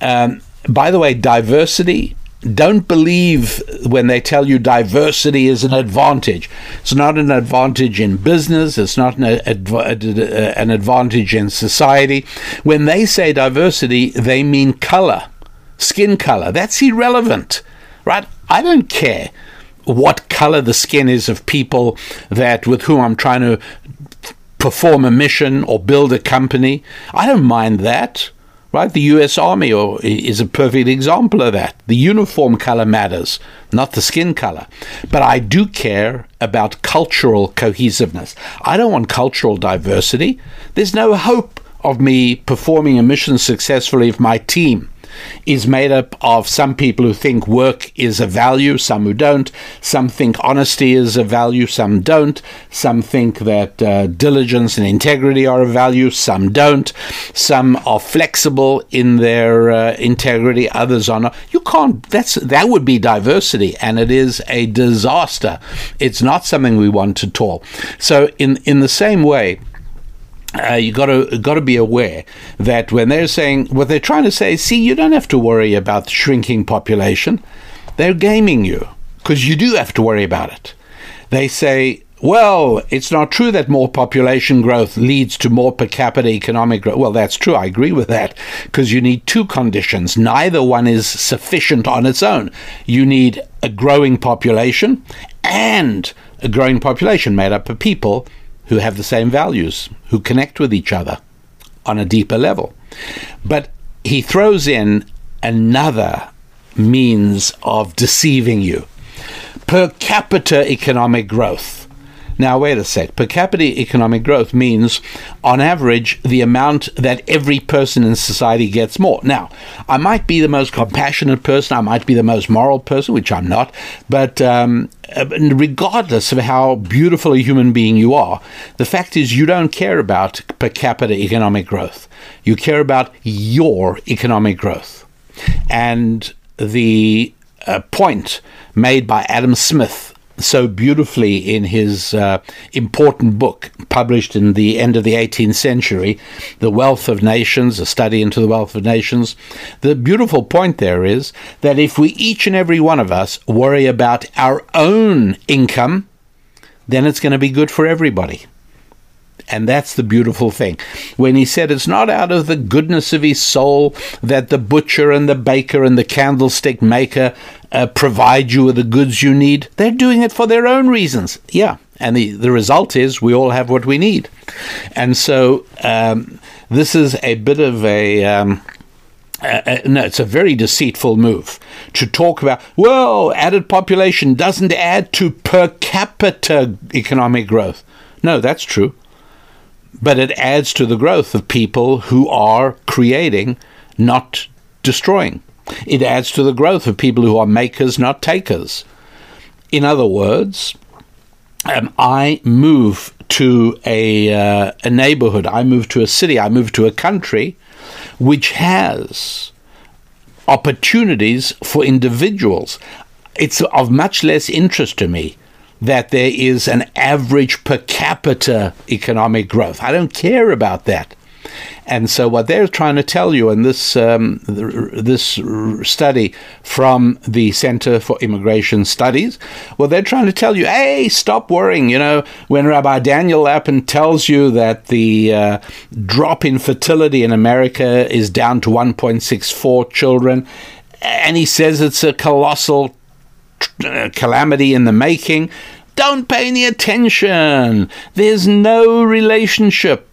Um, by the way, diversity, don't believe when they tell you diversity is an advantage. It's not an advantage in business, it's not an, uh, an advantage in society. When they say diversity, they mean color, skin color. That's irrelevant, right? I don't care what color the skin is of people that with whom I'm trying to perform a mission or build a company. I don't mind that right? The U.S. Army is a perfect example of that. The uniform color matters, not the skin color. But I do care about cultural cohesiveness. I don't want cultural diversity. There's no hope of me performing a mission successfully if my team is made up of some people who think work is a value, some who don't. Some think honesty is a value, some don't. Some think that uh, diligence and integrity are a value, some don't. Some are flexible in their uh, integrity, others are not. You can't. That's that would be diversity, and it is a disaster. It's not something we want at all. So, in in the same way uh, you got to got to be aware that when they're saying what they're trying to say, see, you don't have to worry about shrinking population. They're gaming you because you do have to worry about it. They say, well, it's not true that more population growth leads to more per capita economic growth. Well, that's true. I agree with that because you need two conditions. Neither one is sufficient on its own. You need a growing population and a growing population made up of people who have the same values, who connect with each other on a deeper level. But he throws in another means of deceiving you per capita economic growth. Now, wait a sec. Per capita economic growth means, on average, the amount that every person in society gets more. Now, I might be the most compassionate person, I might be the most moral person, which I'm not, but um, regardless of how beautiful a human being you are, the fact is you don't care about per capita economic growth. You care about your economic growth. And the uh, point made by Adam Smith so beautifully in his uh, important book published in the end of the 18th century, The Wealth of Nations, a study into the wealth of nations. The beautiful point there is that if we each and every one of us worry about our own income, then it's going to be good for everybody. And that's the beautiful thing. When he said it's not out of the goodness of his soul that the butcher and the baker and the candlestick maker uh, provide you with the goods you need, they're doing it for their own reasons. Yeah. And the, the result is we all have what we need. And so um, this is a bit of a. Um, uh, no, it's a very deceitful move to talk about, well, added population doesn't add to per capita economic growth. No, that's true but it adds to the growth of people who are creating, not destroying. It adds to the growth of people who are makers, not takers. In other words, um, I move to a, uh, a neighborhood, I move to a city, I move to a country which has opportunities for individuals. It's of much less interest to me that there is an average per capita economic growth. I don't care about that. And so, what they're trying to tell you in this um, this study from the Center for Immigration Studies, well, they're trying to tell you, hey, stop worrying. You know, when Rabbi Daniel Lapin tells you that the uh, drop in fertility in America is down to 1.64 children, and he says it's a colossal uh, calamity in the making. Don't pay any attention. There's no relationship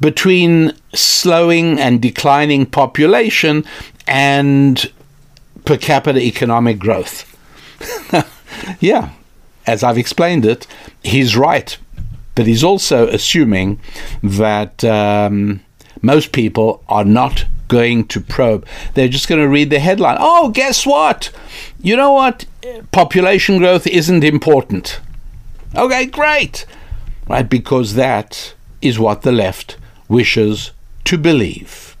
between slowing and declining population and per capita economic growth. yeah, as I've explained it, he's right. But he's also assuming that um, most people are not going to probe. They're just going to read the headline. Oh, guess what? You know what? Population growth isn't important. Okay, great. Right? Because that is what the left wishes to believe.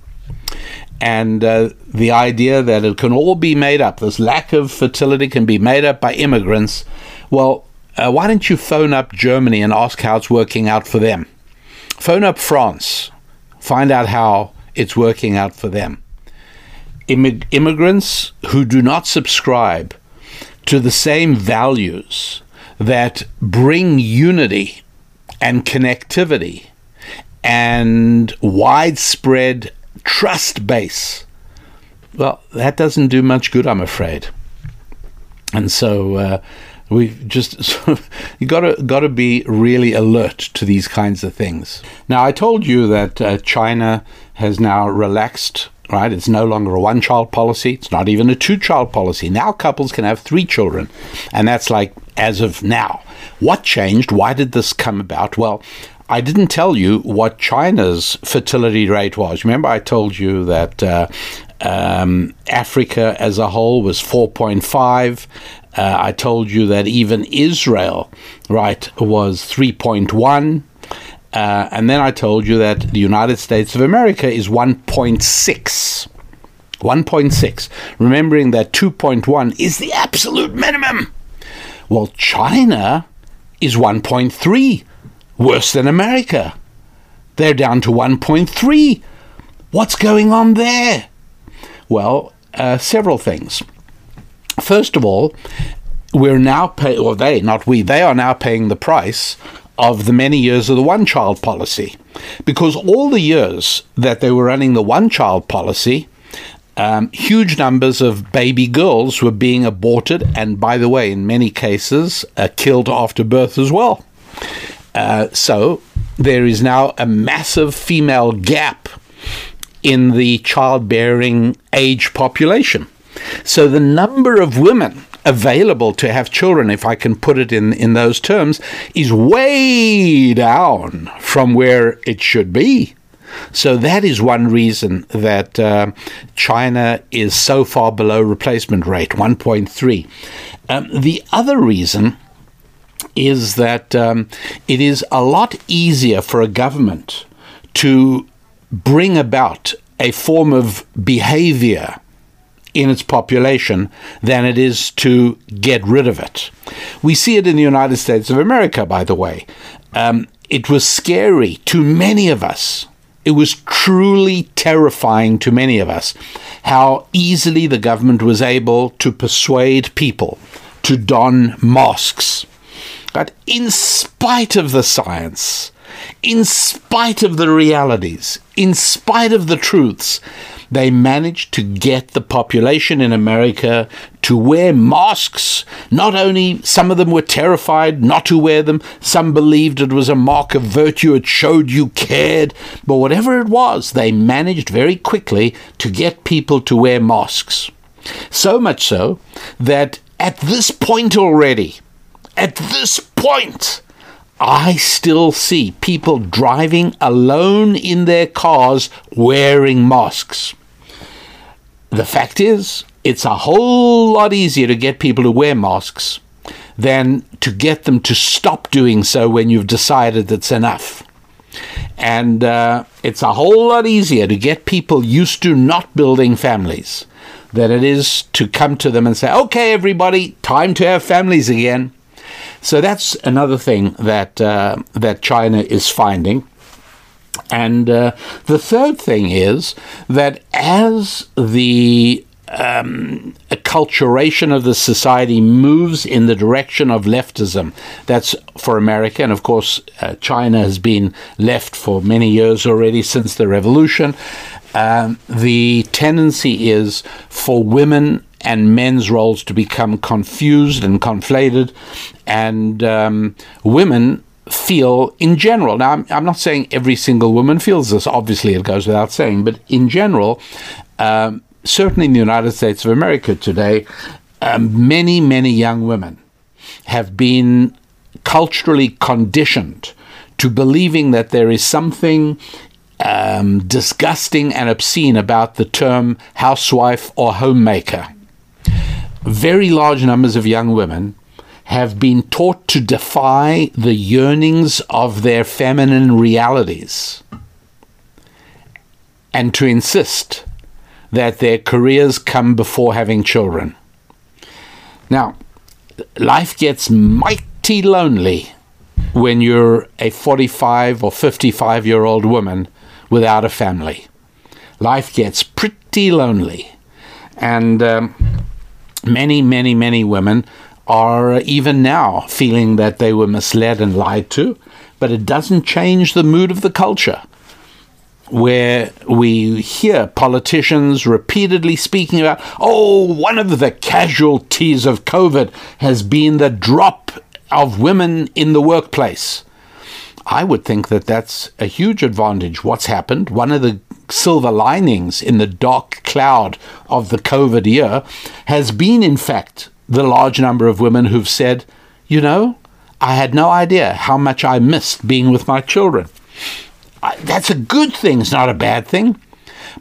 And uh, the idea that it can all be made up, this lack of fertility can be made up by immigrants, well, uh, why don't you phone up Germany and ask how it's working out for them? Phone up France, find out how it's working out for them. Immig- immigrants who do not subscribe to the same values that bring unity and connectivity and widespread trust base, well, that doesn't do much good, I'm afraid. And so uh, we just you got to got to be really alert to these kinds of things. Now, I told you that uh, China has now relaxed. Right, it's no longer a one-child policy. It's not even a two-child policy. Now couples can have three children, and that's like as of now. What changed? Why did this come about? Well, I didn't tell you what China's fertility rate was. Remember, I told you that uh, um, Africa as a whole was 4.5. Uh, I told you that even Israel, right, was 3.1. Uh, and then I told you that the United States of America is 1.6. 1.6. Remembering that 2.1 is the absolute minimum. Well, China is 1.3 worse than America. They're down to 1.3. What's going on there? Well, uh, several things. First of all, we're now paying, or they, not we, they are now paying the price of the many years of the one child policy. Because all the years that they were running the one child policy, um, huge numbers of baby girls were being aborted, and by the way, in many cases, uh, killed after birth as well. Uh, so there is now a massive female gap in the childbearing age population. So the number of women available to have children, if I can put it in, in those terms, is way down from where it should be. So that is one reason that uh, China is so far below replacement rate, 1.3. Um, the other reason is that um, it is a lot easier for a government to bring about a form of behavior in its population than it is to get rid of it. We see it in the United States of America, by the way. Um, it was scary to many of us. It was truly terrifying to many of us how easily the government was able to persuade people to don masks. But in spite of the science, in spite of the realities, in spite of the truths, they managed to get the population in America to wear masks. Not only some of them were terrified not to wear them, some believed it was a mark of virtue, it showed you cared, but whatever it was, they managed very quickly to get people to wear masks. So much so that at this point already, at this point, I still see people driving alone in their cars wearing masks. The fact is, it's a whole lot easier to get people to wear masks than to get them to stop doing so when you've decided it's enough. And uh, it's a whole lot easier to get people used to not building families than it is to come to them and say, okay, everybody, time to have families again. So that's another thing that, uh, that China is finding. And uh, the third thing is that as the um, acculturation of the society moves in the direction of leftism. That's for America, and of course, uh, China has been left for many years already since the revolution. Um, the tendency is for women and men's roles to become confused and conflated, and um, women feel in general. Now, I'm, I'm, not saying every single woman feels this, obviously, it goes without saying, but in general, um, certainly in the United States of America today, um, many, many young women have been culturally conditioned to believing that there is something um, disgusting and obscene about the term housewife or homemaker. Very large numbers of young women have been taught to defy the yearnings of their feminine realities and to insist that their careers come before having children. Now, life gets mighty lonely when you're a 45 or 55 year old woman without a family. Life gets pretty lonely. And um, many, many, many women are uh, even now feeling that they were misled and lied to, but it doesn't change the mood of the culture where we hear politicians repeatedly speaking about, oh, one of the casualties of COVID has been the drop of women in the workplace. I would think that that's a huge advantage. What's happened? One of the silver linings in the dark cloud of the COVID year has been, in fact, the large number of women who've said, you know, I had no idea how much I missed being with my children that's a good thing. It's not a bad thing.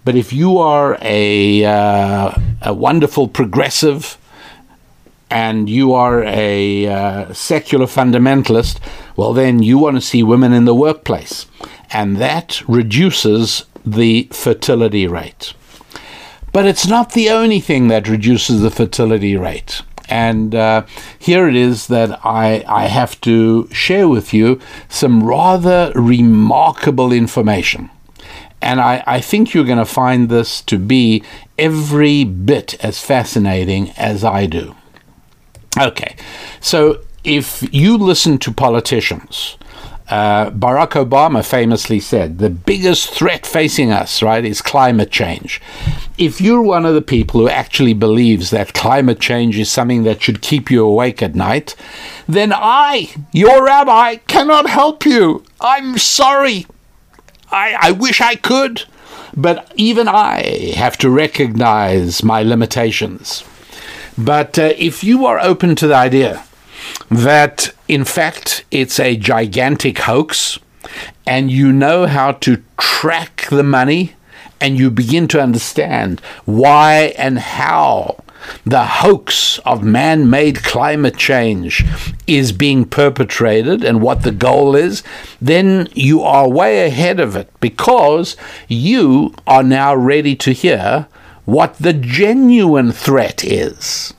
But if you are a, uh, a wonderful progressive and you are a uh, secular fundamentalist, well, then you want to see women in the workplace. And that reduces the fertility rate. But it's not the only thing that reduces the fertility rate. And uh, here it is that I, I have to share with you some rather remarkable information. And I, I think you're going to find this to be every bit as fascinating as I do. Okay, so if you listen to politicians, uh, Barack Obama famously said, the biggest threat facing us, right, is climate change. If you're one of the people who actually believes that climate change is something that should keep you awake at night, then I, your rabbi, cannot help you. I'm sorry. I, I wish I could, but even I have to recognize my limitations. But uh, if you are open to the idea that in fact it's a gigantic hoax and you know how to track the money and you begin to understand why and how the hoax of man made climate change is being perpetrated and what the goal is, then you are way ahead of it because you are now ready to hear what the genuine threat is.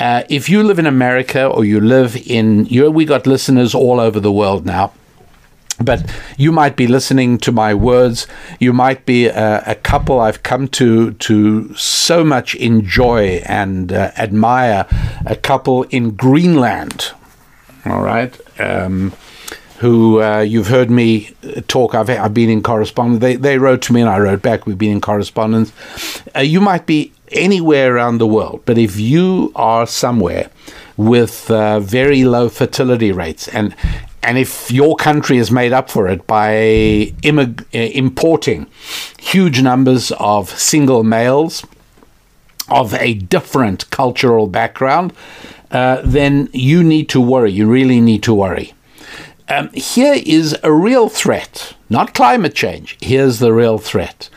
Uh, if you live in America or you live in, you we got listeners all over the world now. But you might be listening to my words. You might be a, a couple I've come to to so much enjoy and uh, admire. A couple in Greenland, all right, um, who uh, you've heard me talk. I've I've been in correspondence. They they wrote to me and I wrote back. We've been in correspondence. Uh, you might be anywhere around the world. But if you are somewhere with uh, very low fertility rates and and if your country is made up for it by immig- uh, importing huge numbers of single males of a different cultural background, uh, then you need to worry. You really need to worry. Um, here is a real threat, not climate change. Here's the real threat.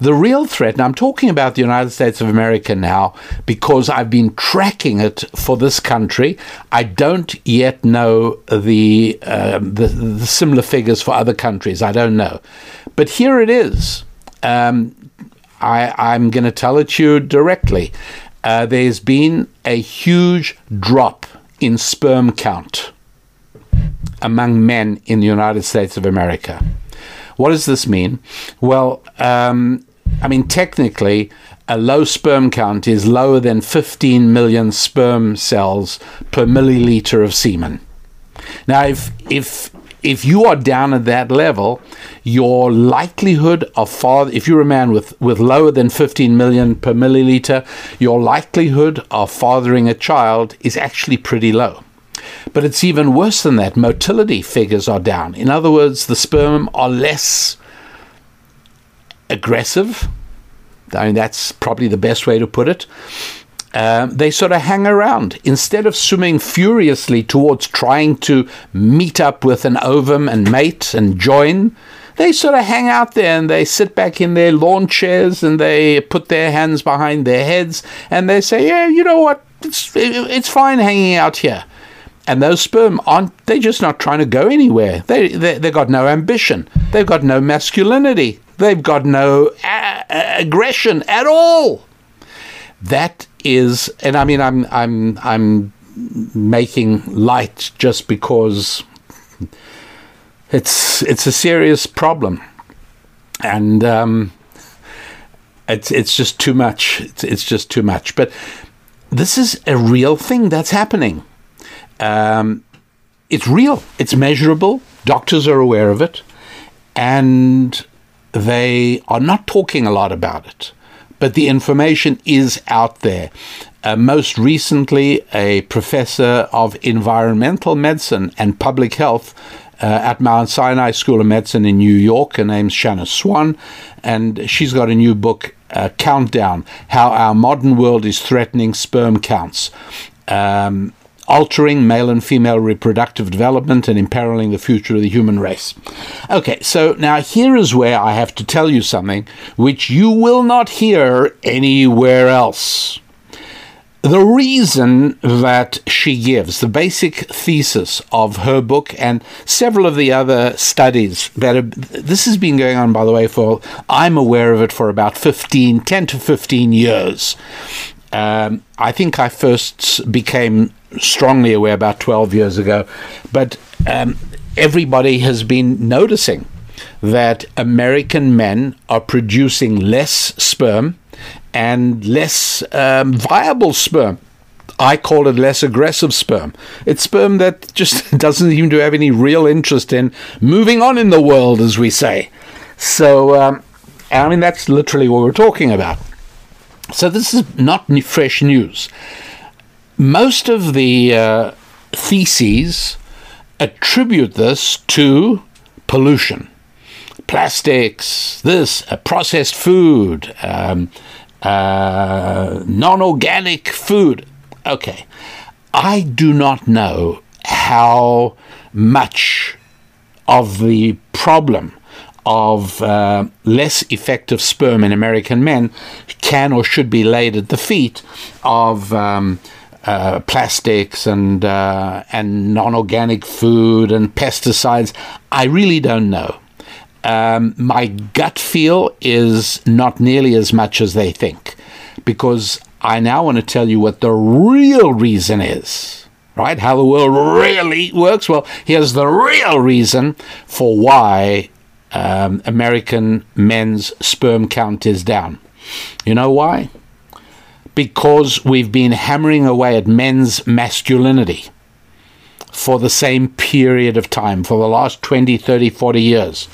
The real threat, and I'm talking about the United States of America now because I've been tracking it for this country. I don't yet know the, um, the, the, similar figures for other countries. I don't know. But here it is. Um, I, am going to tell it to you directly. Uh, there's been a huge drop in sperm count among men in the United States of America. What does this mean? Well, um, I mean, technically, a low sperm count is lower than 15 million sperm cells per milliliter of semen. Now, if, if, if you are down at that level, your likelihood of father, if you're a man with, with lower than 15 million per milliliter, your likelihood of fathering a child is actually pretty low. But it's even worse than that. Motility figures are down. In other words, the sperm are less aggressive. I mean, that's probably the best way to put it. Uh, they sort of hang around instead of swimming furiously towards trying to meet up with an ovum and mate and join. They sort of hang out there and they sit back in their lawn chairs and they put their hands behind their heads and they say, "Yeah, you know what? It's it's fine hanging out here." And those sperm aren't, they're just not trying to go anywhere. They, they, they've got no ambition. They've got no masculinity. They've got no a- a- aggression at all. That is, and I mean, I'm, I'm, I'm making light just because it's, it's a serious problem. And, um, it's, it's just too much. It's, it's just too much. But this is a real thing that's happening. Um, it's real, it's measurable, doctors are aware of it, and they are not talking a lot about it. But the information is out there. Uh, most recently, a professor of environmental medicine and public health uh, at Mount Sinai School of Medicine in New York. Her name's Shanna Swan, and she's got a new book, uh, Countdown How Our Modern World is Threatening Sperm Counts. Um, altering male and female reproductive development and imperiling the future of the human race. Okay, so now here is where I have to tell you something which you will not hear anywhere else. The reason that she gives, the basic thesis of her book and several of the other studies that this has been going on, by the way, for, I'm aware of it for about 15, 10 to 15 years. Um, I think I first became strongly aware about 12 years ago, but um, everybody has been noticing that American men are producing less sperm and less um, viable sperm. I call it less aggressive sperm. It's sperm that just doesn't seem to have any real interest in moving on in the world, as we say. So, um, I mean, that's literally what we're talking about. So, this is not fresh news most of the uh, theses attribute this to pollution. Plastics, this, uh, processed food, um, uh, non organic food. Okay. I do not know how much of the problem of uh, less effective sperm in American men can or should be laid at the feet of. Um, uh, plastics and uh, and non-organic food and pesticides. I really don't know. Um, my gut feel is not nearly as much as they think, because I now want to tell you what the real reason is. Right? How the world really works. Well, here's the real reason for why um, American men's sperm count is down. You know why? because we've been hammering away at men's masculinity for the same period of time, for the last 20, 30, 40 years.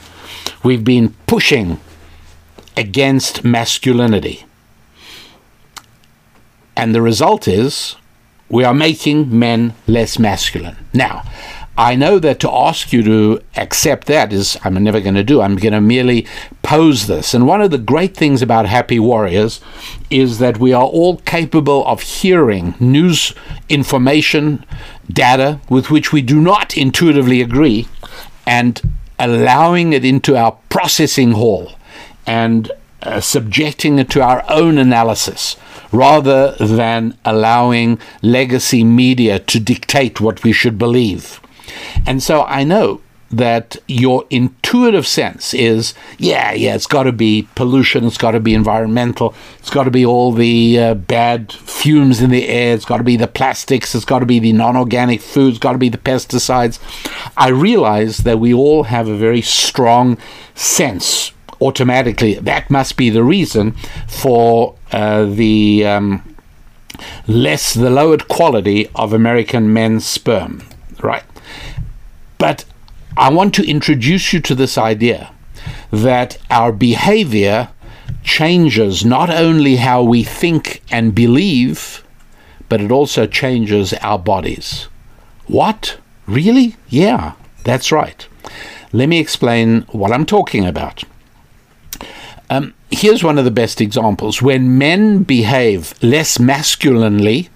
We've been pushing against masculinity. And the result is we are making men less masculine. Now, I know that to ask you to accept that is, I'm never going to do. I'm going to merely pose this. And one of the great things about Happy Warriors is that we are all capable of hearing news information, data with which we do not intuitively agree, and allowing it into our processing hall and uh, subjecting it to our own analysis rather than allowing legacy media to dictate what we should believe. And so I know that your intuitive sense is yeah, yeah, it's got to be pollution, it's got to be environmental, it's got to be all the uh, bad fumes in the air, it's got to be the plastics, it's got to be the non organic foods, got to be the pesticides. I realize that we all have a very strong sense automatically. That must be the reason for uh, the. Um, less the lowered quality of American men's sperm, right? But I want to introduce you to this idea that our behavior changes not only how we think and believe, but it also changes our bodies. What? Really? Yeah, that's right. Let me explain what I'm talking about. Um, here's one of the best examples. When men behave less masculinely,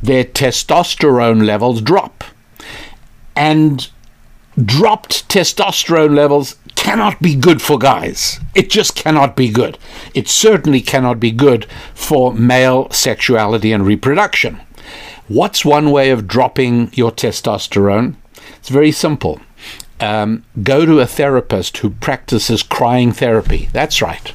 their testosterone levels drop. And dropped testosterone levels cannot be good for guys. It just cannot be good. It certainly cannot be good for male sexuality and reproduction. What's one way of dropping your testosterone? It's very simple. Um, go to a therapist who practices crying therapy. That's right.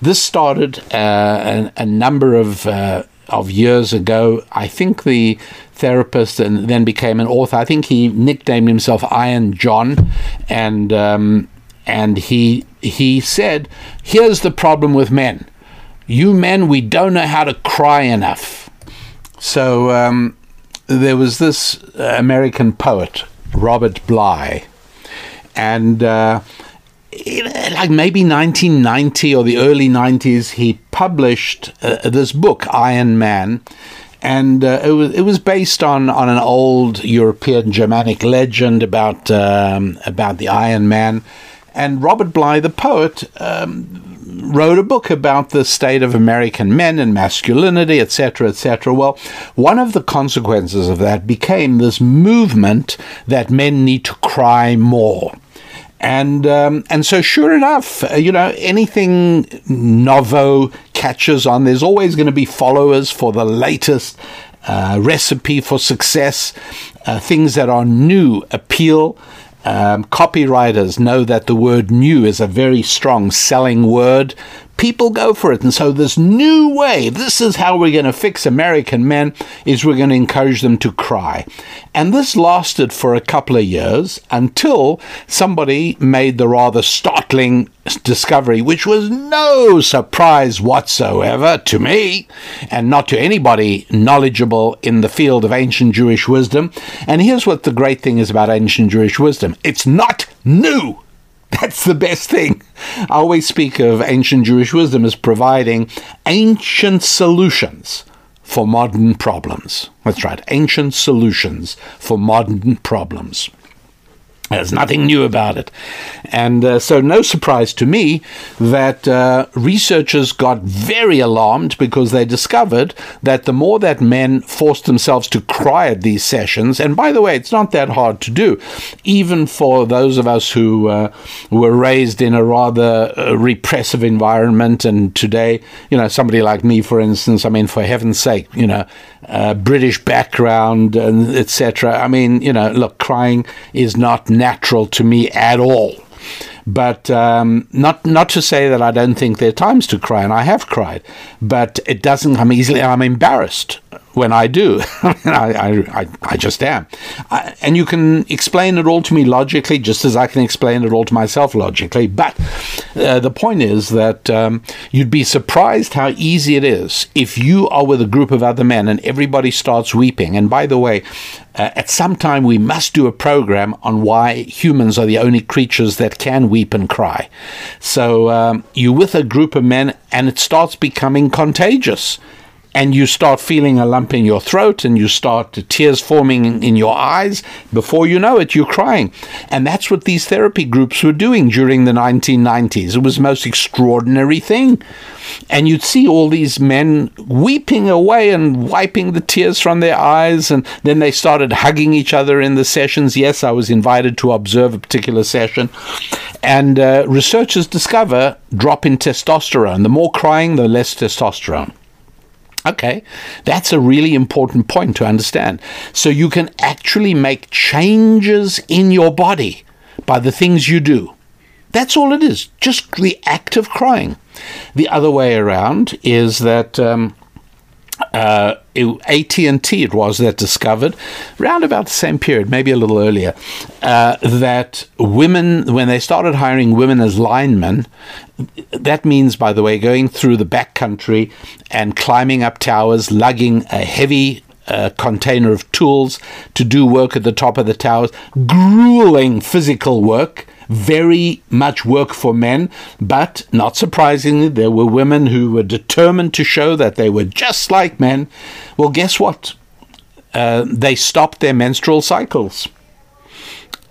This started uh, a, a, number of uh, of years ago. I think the therapist and then became an author. I think he nicknamed himself Iron John, and um, and he he said, "Here's the problem with men. You men, we don't know how to cry enough." So um, there was this American poet, Robert Bly, and. Uh, like maybe 1990 or the early 90s, he published uh, this book, Iron Man, and uh, it was it was based on, on an old European Germanic legend about um, about the Iron Man, and Robert Bly, the poet, um, wrote a book about the state of American men and masculinity, etc., etc. Well, one of the consequences of that became this movement that men need to cry more and um, and so sure enough, uh, you know anything novo catches on. There's always going to be followers for the latest uh, recipe for success. Uh, things that are new appeal. Um, copywriters know that the word new is a very strong selling word people go for it. And so this new way, this is how we're going to fix American men, is we're going to encourage them to cry. And this lasted for a couple of years until somebody made the rather startling discovery, which was no surprise whatsoever to me and not to anybody knowledgeable in the field of ancient Jewish wisdom. And here's what the great thing is about ancient Jewish wisdom it's not new. That's the best thing. I always speak of ancient Jewish wisdom as providing ancient solutions for modern problems. That's right, ancient solutions for modern problems. There's nothing new about it. And uh, so, no surprise to me that uh, researchers got very alarmed because they discovered that the more that men forced themselves to cry at these sessions, and by the way, it's not that hard to do, even for those of us who uh, were raised in a rather uh, repressive environment, and today, you know, somebody like me, for instance, I mean, for heaven's sake, you know, uh, British background and etc. I mean, you know, look, crying is not natural to me at all. But um, not not to say that I don't think there are times to cry, and I have cried, but it doesn't come easily. I'm embarrassed when I do. I, I, I, just am. I, and you can explain it all to me logically, just as I can explain it all to myself logically. But uh, the point is that um, you'd be surprised how easy it is if you are with a group of other men and everybody starts weeping. And by the way, uh, at some time, we must do a program on why humans are the only creatures that can weep and cry. So um, you're with a group of men, and it starts becoming contagious and you start feeling a lump in your throat and you start tears forming in your eyes. Before you know it, you're crying. And that's what these therapy groups were doing during the 1990s. It was the most extraordinary thing. And you'd see all these men weeping away and wiping the tears from their eyes. And then they started hugging each other in the sessions. Yes, I was invited to observe a particular session. And uh, researchers discover drop in testosterone. The more crying, the less testosterone. Okay, that's a really important point to understand. So you can actually make changes in your body by the things you do. That's all it is, just the act of crying. The other way around is that um, uh, AT&T it was that discovered around about the same period, maybe a little earlier, uh, that women, when they started hiring women as linemen, that means, by the way, going through the back country and climbing up towers, lugging a heavy uh, container of tools to do work at the top of the towers, grueling physical work very much work for men, but not surprisingly, there were women who were determined to show that they were just like men. Well, guess what? Uh, they stopped their menstrual cycles.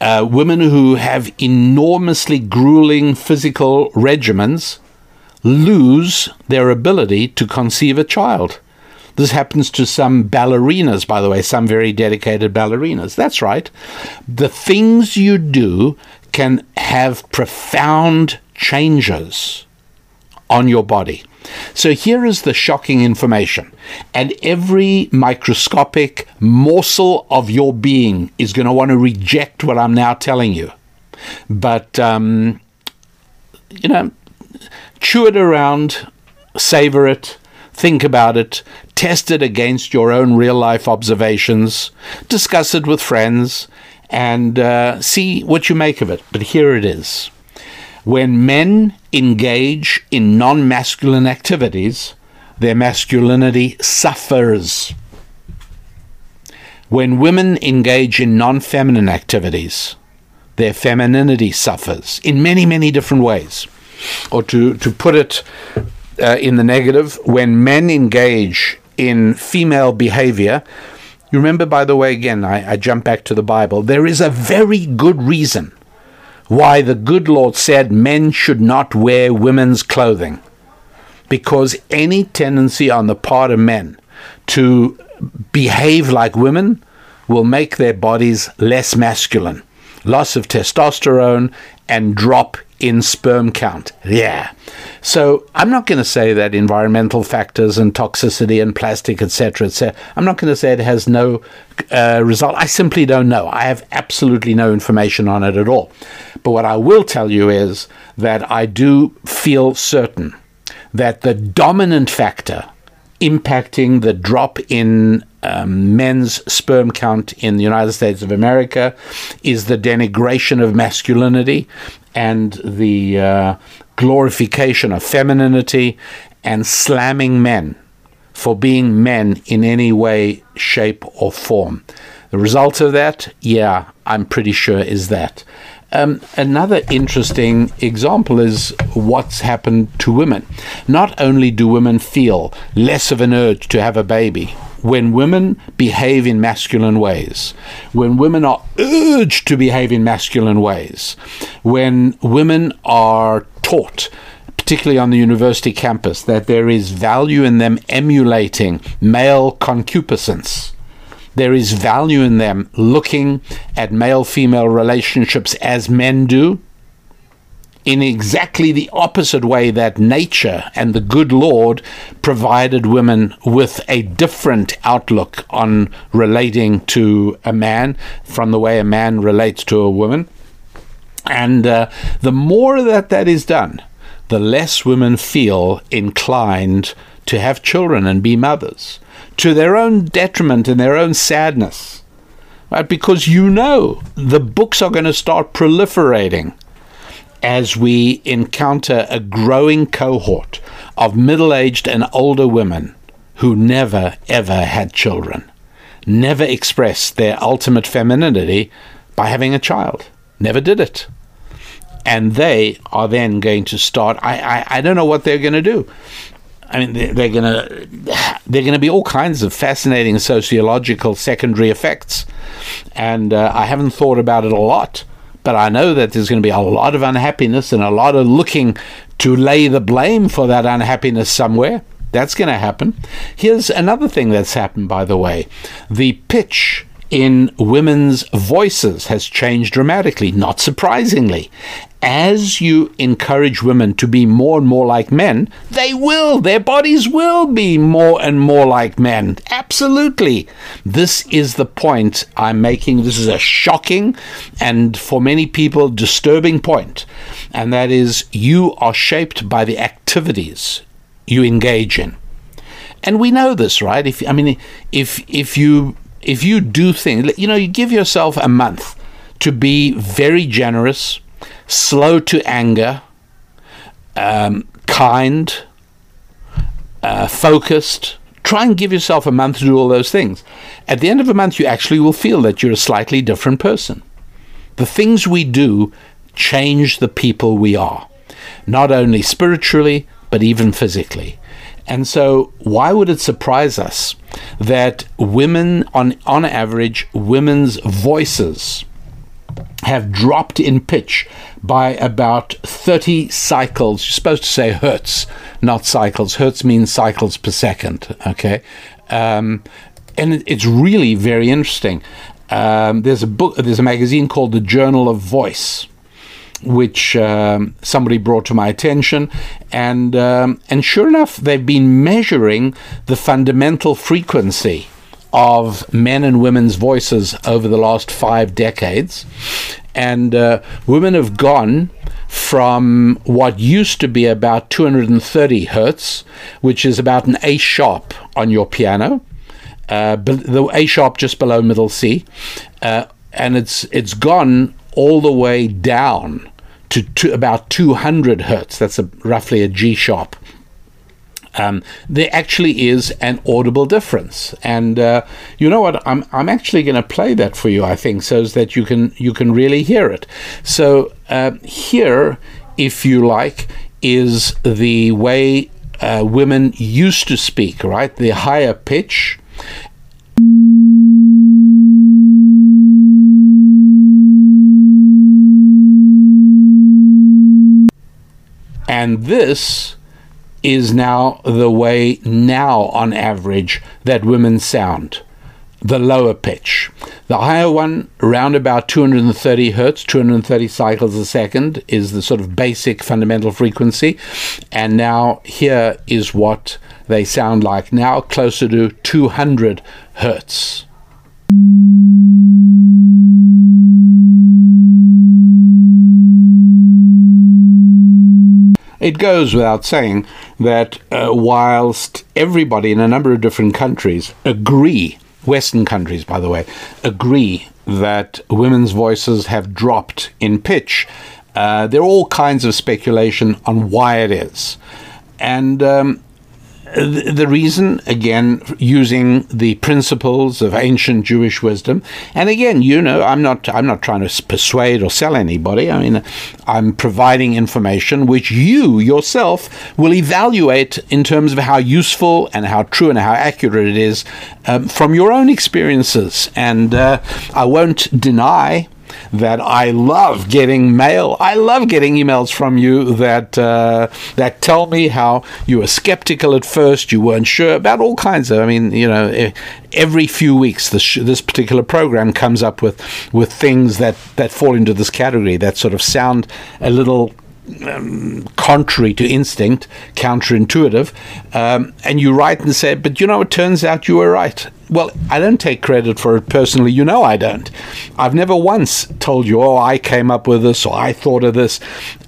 Uh, women who have enormously grueling physical regimens lose their ability to conceive a child. This happens to some ballerinas, by the way, some very dedicated ballerinas. That's right. The things you do can have profound changes on your body. So here is the shocking information. And every microscopic morsel of your being is going to want to reject what I'm now telling you. But, um, you know, chew it around, savor it, think about it, test it against your own real life observations, discuss it with friends, and uh, see what you make of it. But here it is. When men engage in non masculine activities, their masculinity suffers. When women engage in non feminine activities, their femininity suffers in many, many different ways. Or to, to put it uh, in the negative, when men engage in female behavior, you remember, by the way, again, I, I jump back to the Bible. There is a very good reason why the good Lord said men should not wear women's clothing. Because any tendency on the part of men to behave like women will make their bodies less masculine. Loss of testosterone and drop in sperm count. Yeah. So I'm not going to say that environmental factors and toxicity and plastic, etc., etc. I'm not going to say it has no uh, result. I simply don't know. I have absolutely no information on it at all. But what I will tell you is that I do feel certain that the dominant factor impacting the drop in um, men's sperm count in the United States of America is the denigration of masculinity and the uh, glorification of femininity and slamming men for being men in any way, shape, or form. The result of that, yeah, I'm pretty sure, is that. Um, another interesting example is what's happened to women. Not only do women feel less of an urge to have a baby, when women behave in masculine ways, when women are urged to behave in masculine ways, when women are taught particularly on the university campus, that there is value in them emulating male concupiscence. There is value in them looking at male female relationships as men do, in exactly the opposite way that nature and the good Lord provided women with a different outlook on relating to a man from the way a man relates to a woman. And uh, the more that that is done, the less women feel inclined to have children and be mothers, to their own detriment and their own sadness. Right? Because you know the books are going to start proliferating as we encounter a growing cohort of middle aged and older women who never, ever had children, never expressed their ultimate femininity by having a child, never did it. And they are then going to start. I, I, I don't know what they're going to do. I mean, they're, they're going to they're going to be all kinds of fascinating sociological secondary effects, and uh, I haven't thought about it a lot, but I know that there's going to be a lot of unhappiness and a lot of looking to lay the blame for that unhappiness somewhere. That's going to happen. Here's another thing that's happened, by the way: the pitch in women's voices has changed dramatically, not surprisingly. As you encourage women to be more and more like men, they will, their bodies will be more and more like men. Absolutely. This is the point I'm making. This is a shocking and, for many people, disturbing point. And that is, you are shaped by the activities you engage in. And we know this, right? If I mean, if if you if you do things, you know, you give yourself a month to be very generous, slow to anger, um, kind, uh, focused. Try and give yourself a month to do all those things. At the end of a month, you actually will feel that you're a slightly different person. The things we do change the people we are, not only spiritually, but even physically. And so, why would it surprise us that women, on, on average, women's voices have dropped in pitch by about 30 cycles? You're supposed to say hertz, not cycles. Hertz means cycles per second, okay? Um, and it's really very interesting. Um, there's a book, there's a magazine called the Journal of Voice which um, somebody brought to my attention, and um, and sure enough, they've been measuring the fundamental frequency of men and women's voices over the last five decades, and uh, women have gone from what used to be about 230 hertz, which is about an A sharp on your piano, uh, the A sharp just below middle C, uh, and it's it's gone all the way down to, to about 200 hertz. That's a, roughly a G sharp. Um, there actually is an audible difference, and uh, you know what? I'm I'm actually going to play that for you. I think so that you can you can really hear it. So uh, here, if you like, is the way uh, women used to speak. Right, the higher pitch, And this is now the way, now on average, that women sound. The lower pitch. The higher one, around about 230 hertz, 230 cycles a second, is the sort of basic fundamental frequency. And now here is what they sound like now, closer to 200 hertz. It goes without saying that uh, whilst everybody in a number of different countries agree, Western countries, by the way, agree that women's voices have dropped in pitch, uh, there are all kinds of speculation on why it is. And um, the reason, again, using the principles of ancient Jewish wisdom, and again, you know, I'm not, I'm not trying to persuade or sell anybody. I mean, I'm providing information which you yourself will evaluate in terms of how useful and how true and how accurate it is um, from your own experiences. And uh, I won't deny that I love getting mail. I love getting emails from you that uh, that tell me how you were skeptical at first, you weren't sure about all kinds of. I mean, you know, every few weeks this this particular program comes up with with things that that fall into this category that sort of sound a little um, contrary to instinct, counterintuitive, um, and you write and say, but you know, it turns out you were right. Well, I don't take credit for it personally. You know, I don't. I've never once told you, oh, I came up with this or I thought of this.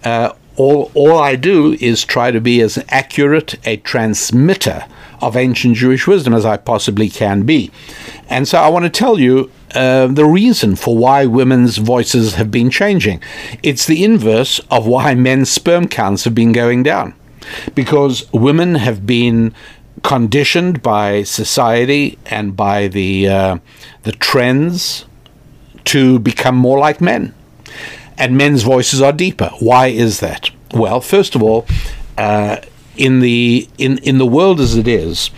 Uh, all, all I do is try to be as accurate a transmitter of ancient Jewish wisdom as I possibly can be. And so I want to tell you uh, the reason for why women's voices have been changing. It's the inverse of why men's sperm counts have been going down. Because women have been conditioned by society and by the, uh, the trends to become more like men. And men's voices are deeper. Why is that? Well, first of all, uh, in the in in the world as it is,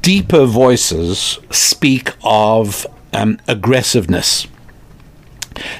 deeper voices speak of um, aggressiveness.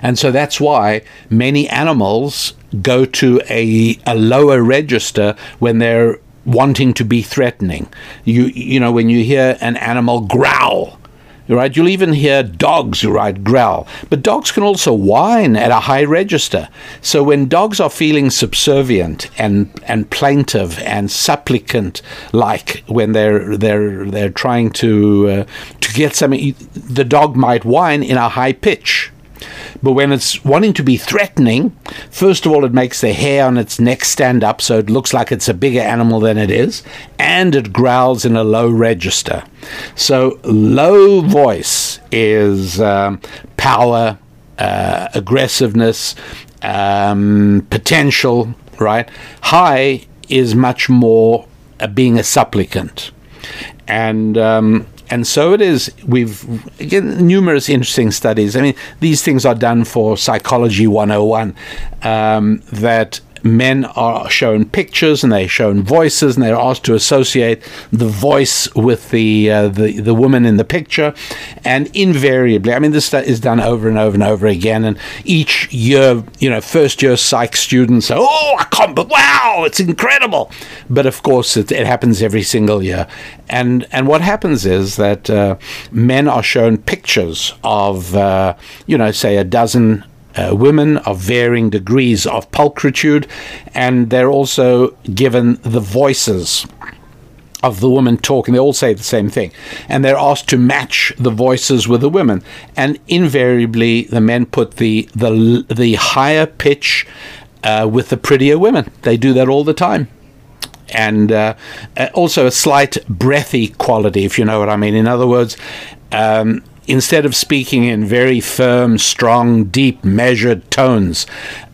And so that's why many animals go to a, a lower register when they're wanting to be threatening. You you know when you hear an animal growl, right? You'll even hear dogs, right, growl. But dogs can also whine at a high register. So when dogs are feeling subservient and and plaintive and supplicant like when they're they're they're trying to uh, to get something, the dog might whine in a high pitch. But when it's wanting to be threatening, first of all, it makes the hair on its neck stand up so it looks like it's a bigger animal than it is, and it growls in a low register. So, low voice is um, power, uh, aggressiveness, um, potential, right? High is much more uh, being a supplicant. And um, and so it is. We've again numerous interesting studies. I mean, these things are done for psychology 101 um, that men are shown pictures and they're shown voices and they're asked to associate the voice with the uh, the the woman in the picture. And invariably I mean this is done over and over and over again. And each year you know first year psych students say oh I can't but wow it's incredible. But of course it, it happens every single year. And and what happens is that uh, men are shown pictures of uh, you know say a dozen uh, women of varying degrees of pulchritude, and they're also given the voices of the women talking. They all say the same thing, and they're asked to match the voices with the women. And invariably, the men put the the the higher pitch uh, with the prettier women. They do that all the time. And uh, uh also a slight breathy quality, if you know what I mean. In other words, um, instead of speaking in very firm, strong, deep, measured tones,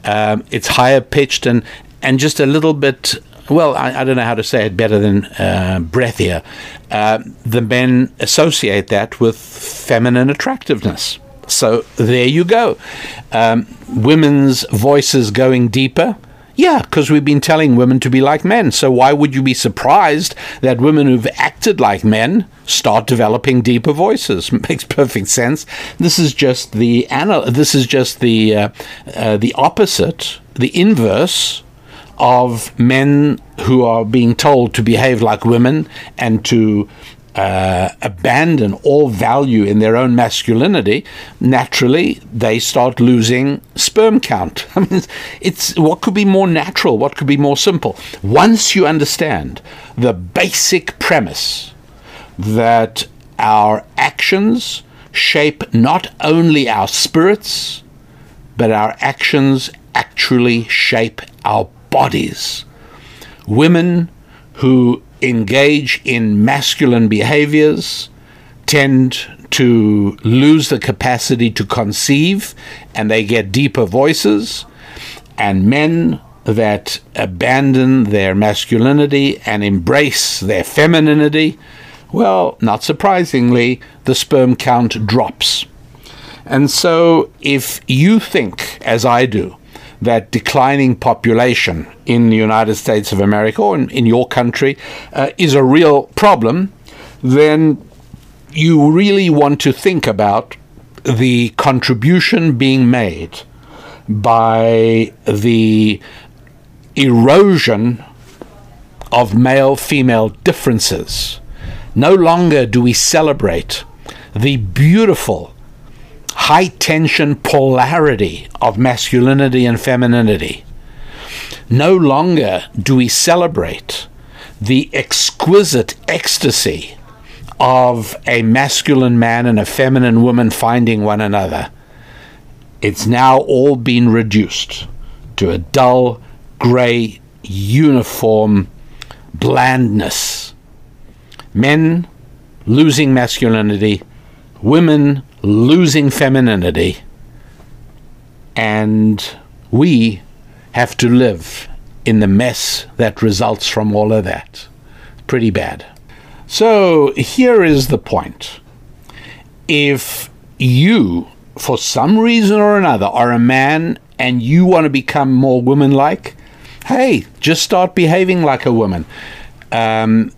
um, it's higher pitched and, and just a little bit. Well, I, I don't know how to say it better than uh, breathier. Uh, the men associate that with feminine attractiveness. So there you go. Um, women's voices going deeper yeah, because we've been telling women to be like men. So why would you be surprised that women who've acted like men start developing deeper voices? Makes perfect sense. This is just the anal- This is just the uh, uh, the opposite, the inverse of men who are being told to behave like women and to uh, abandon all value in their own masculinity, naturally they start losing sperm count. I mean, it's what could be more natural? What could be more simple? Once you understand the basic premise that our actions shape not only our spirits, but our actions actually shape our bodies. Women who engage in masculine behaviors tend to lose the capacity to conceive and they get deeper voices, and men that abandon their masculinity and embrace their femininity, well, not surprisingly, the sperm count drops. And so, if you think, as I do, that declining population in the United States of America or in, in your country uh, is a real problem, then you really want to think about the contribution being made by the erosion of male female differences. No longer do we celebrate the beautiful high tension polarity of masculinity and femininity. No longer do we celebrate the exquisite ecstasy of a masculine man and a feminine woman finding one another. It's now all been reduced to a dull, grey, uniform blandness. Men losing masculinity, women losing femininity, and we have to live in the mess that results from all of that. Pretty bad. So here is the point. If you, for some reason or another, are a man and you want to become more woman like, hey, just start behaving like a woman. Um,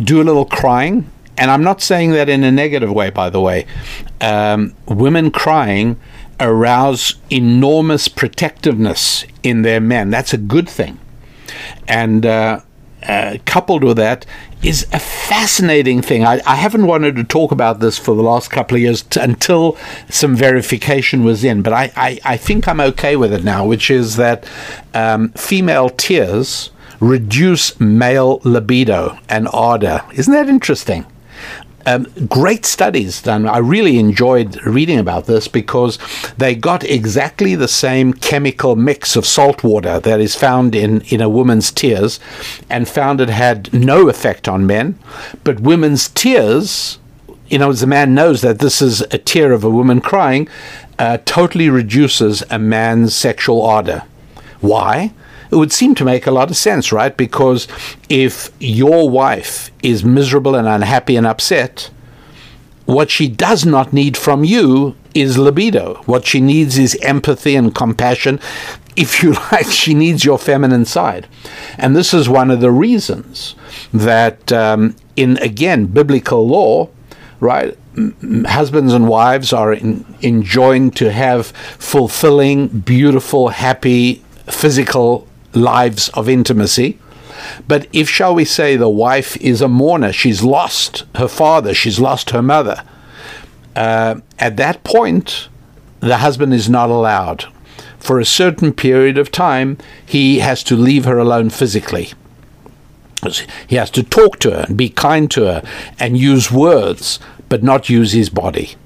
do a little crying. And I'm not saying that in a negative way, by the way. Um, women crying arouse enormous protectiveness in their men. That's a good thing. And uh, uh, coupled with that is a fascinating thing. I, I, haven't wanted to talk about this for the last couple of years t- until some verification was in, but I, I, I, think I'm okay with it now, which is that um, female tears reduce male libido and ardor. Isn't that interesting? Um, great studies done. I really enjoyed reading about this because they got exactly the same chemical mix of salt water that is found in, in a woman's tears and found it had no effect on men. But women's tears, you know, as a man knows that this is a tear of a woman crying, uh, totally reduces a man's sexual ardor. Why? It would seem to make a lot of sense, right? Because if your wife is miserable and unhappy and upset, what she does not need from you is libido. What she needs is empathy and compassion. If you like, she needs your feminine side. And this is one of the reasons that, um, in again, biblical law, right? husbands and wives are in, enjoined to have fulfilling, beautiful, happy physical lives of intimacy. But if, shall we say, the wife is a mourner, she's lost her father, she's lost her mother, uh, at that point, the husband is not allowed. For a certain period of time, he has to leave her alone physically. He has to talk to her and be kind to her and use words, but not use his body.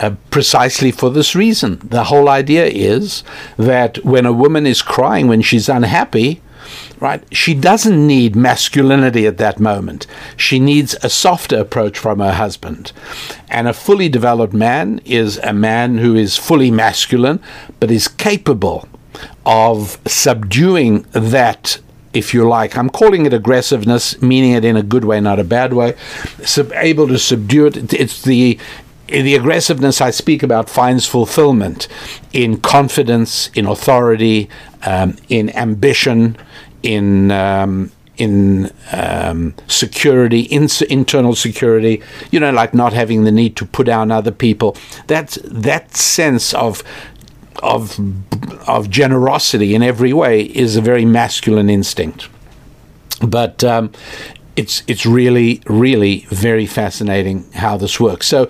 Uh, precisely for this reason. The whole idea is that when a woman is crying when she's unhappy, right, she doesn't need masculinity at that moment. She needs a softer approach from her husband. And a fully developed man is a man who is fully masculine, but is capable of subduing that if you like. I'm calling it aggressiveness, meaning it in a good way, not a bad way. Sub- able to subdue it. It's the the aggressiveness I speak about finds fulfillment in confidence, in authority, um, in ambition, in um, in um, security, in internal security. You know, like not having the need to put down other people. That that sense of of of generosity in every way is a very masculine instinct. But um, it's it's really really very fascinating how this works. So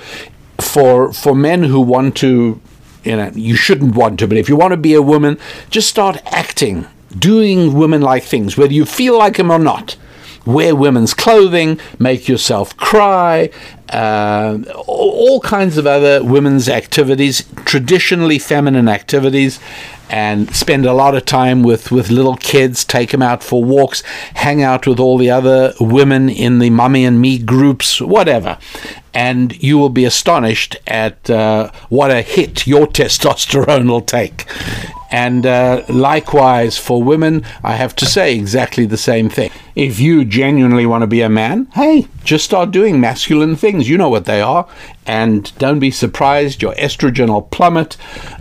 for for men who want to you know you shouldn't want to but if you want to be a woman just start acting doing women like things whether you feel like them or not. Wear women's clothing make yourself cry uh, all kinds of other women's activities traditionally feminine activities and spend a lot of time with, with little kids, take them out for walks, hang out with all the other women in the mummy and me groups, whatever and you will be astonished at uh, what a hit your testosterone will take. And uh, likewise for women, I have to say exactly the same thing. If you genuinely want to be a man, hey, just start doing masculine things. You know what they are. And don't be surprised, your estrogen will plummet,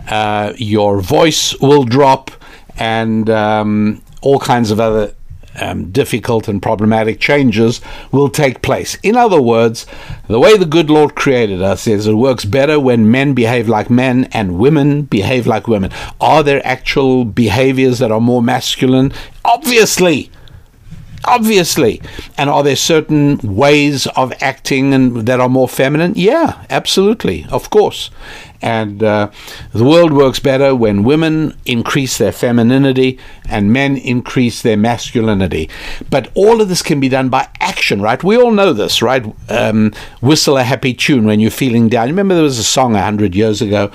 uh, your voice will drop, and um, all kinds of other um, difficult and problematic changes will take place. In other words, the way the good Lord created us is it works better when men behave like men and women behave like women. Are there actual behaviors that are more masculine? Obviously. Obviously. And are there certain ways of acting and that are more feminine? Yeah, absolutely. Of course. And uh, the world works better when women increase their femininity and men increase their masculinity. But all of this can be done by action, right? We all know this, right? Um, whistle a happy tune when you're feeling down. Remember there was a song a hundred years ago,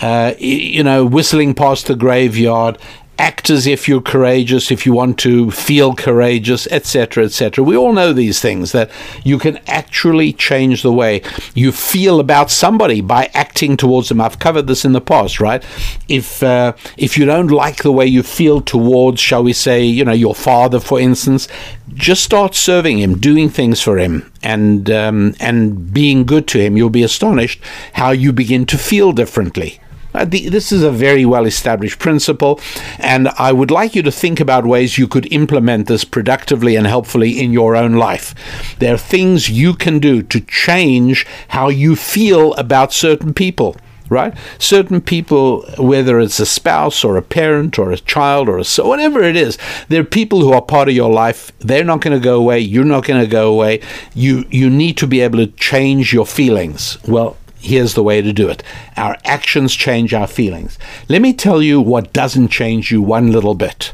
uh, you know, whistling past the graveyard act as if you're courageous if you want to feel courageous etc etc we all know these things that you can actually change the way you feel about somebody by acting towards them. I've covered this in the past right? If uh, if you don't like the way you feel towards shall we say you know your father for instance just start serving him doing things for him and um, and being good to him. You'll be astonished how you begin to feel differently Uh, the, this is a very well established principle, and I would like you to think about ways you could implement this productively and helpfully in your own life. There are things you can do to change how you feel about certain people right? Certain people, whether it's a spouse or a parent or a child or a so whatever it is, they're people who are part of your life. They're not going to go away. You're not going to go away. You you need to be able to change your feelings. Well, here's the way to do it. Our actions change our feelings. Let me tell you what doesn't change you one little bit.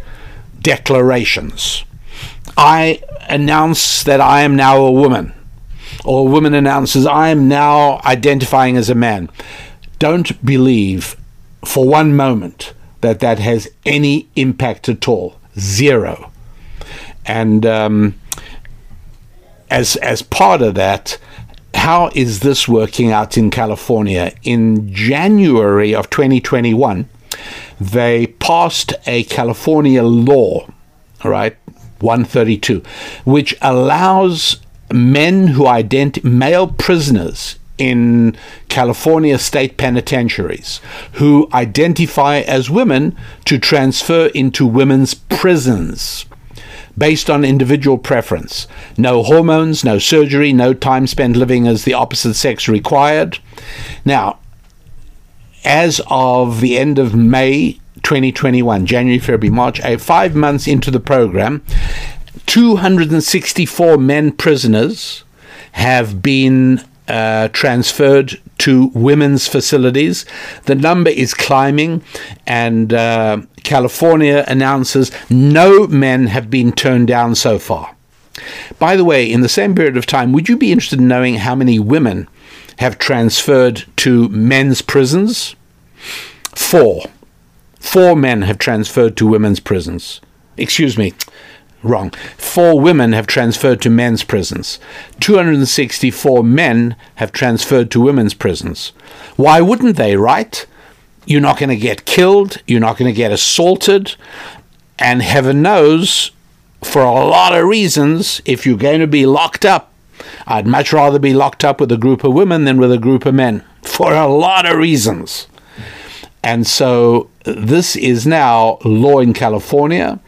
Declarations. I announce that I am now a woman or a woman announces, I am now identifying as a man don't believe for one moment that that has any impact at all. Zero. And um, as as part of that, how is this working out in California? In January of 2021, they passed a California law, right, 132, which allows men who ident male prisoners in California state penitentiaries who identify as women to transfer into women's prisons based on individual preference. No hormones, no surgery, no time spent living as the opposite sex required. Now, as of the end of May 2021, January, February, March, five months into the program, 264 men prisoners have been uh, transferred to women's facilities. The number is climbing, and uh, California announces no men have been turned down so far. By the way, in the same period of time, would you be interested in knowing how many women have transferred to men's prisons? Four. Four men have transferred to women's prisons. Excuse me, wrong. Four women have transferred to men's prisons. 264 men have transferred to women's prisons. Why wouldn't they, right? You're not going to get killed, you're not going to get assaulted, and heaven knows, for a lot of reasons, if you're going to be locked up, I'd much rather be locked up with a group of women than with a group of men, for a lot of reasons. And so this is now law in California,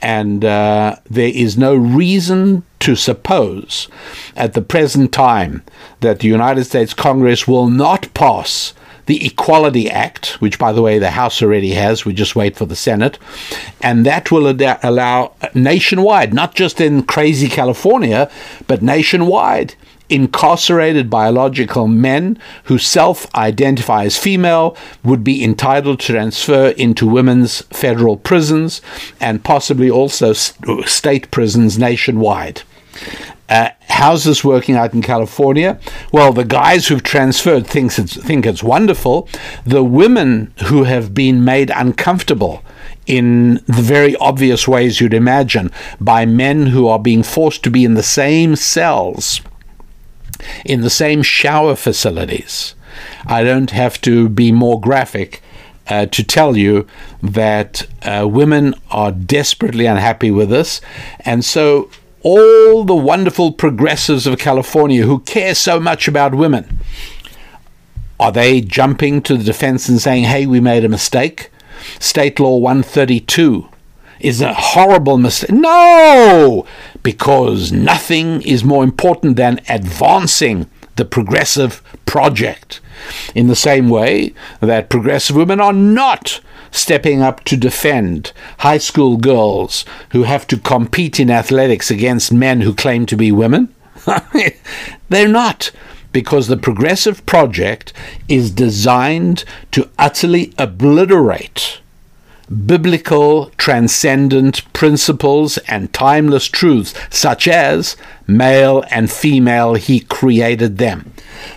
and uh, there is no reason to suppose at the present time that the United States Congress will not pass the Equality Act, which, by the way, the House already has. We just wait for the Senate. And that will ad- allow nationwide, not just in crazy California, but nationwide, incarcerated biological men who self identify as female would be entitled to transfer into women's federal prisons and possibly also st- state prisons nationwide. Uh, how's this working out in California? Well, the guys who've transferred thinks it's, think it's wonderful. The women who have been made uncomfortable in the very obvious ways you'd imagine by men who are being forced to be in the same cells in the same shower facilities. I don't have to be more graphic uh, to tell you that uh, women are desperately unhappy with this. And so, all the wonderful progressives of California who care so much about women are they jumping to the defense and saying, hey, we made a mistake? State Law 132 is a horrible mistake. No! Because nothing is more important than advancing the progressive project. In the same way that progressive women are not stepping up to defend high school girls who have to compete in athletics against men who claim to be women. They're not because the progressive project is designed to utterly obliterate biblical transcendent principles and timeless truths, such as male and female, He created them.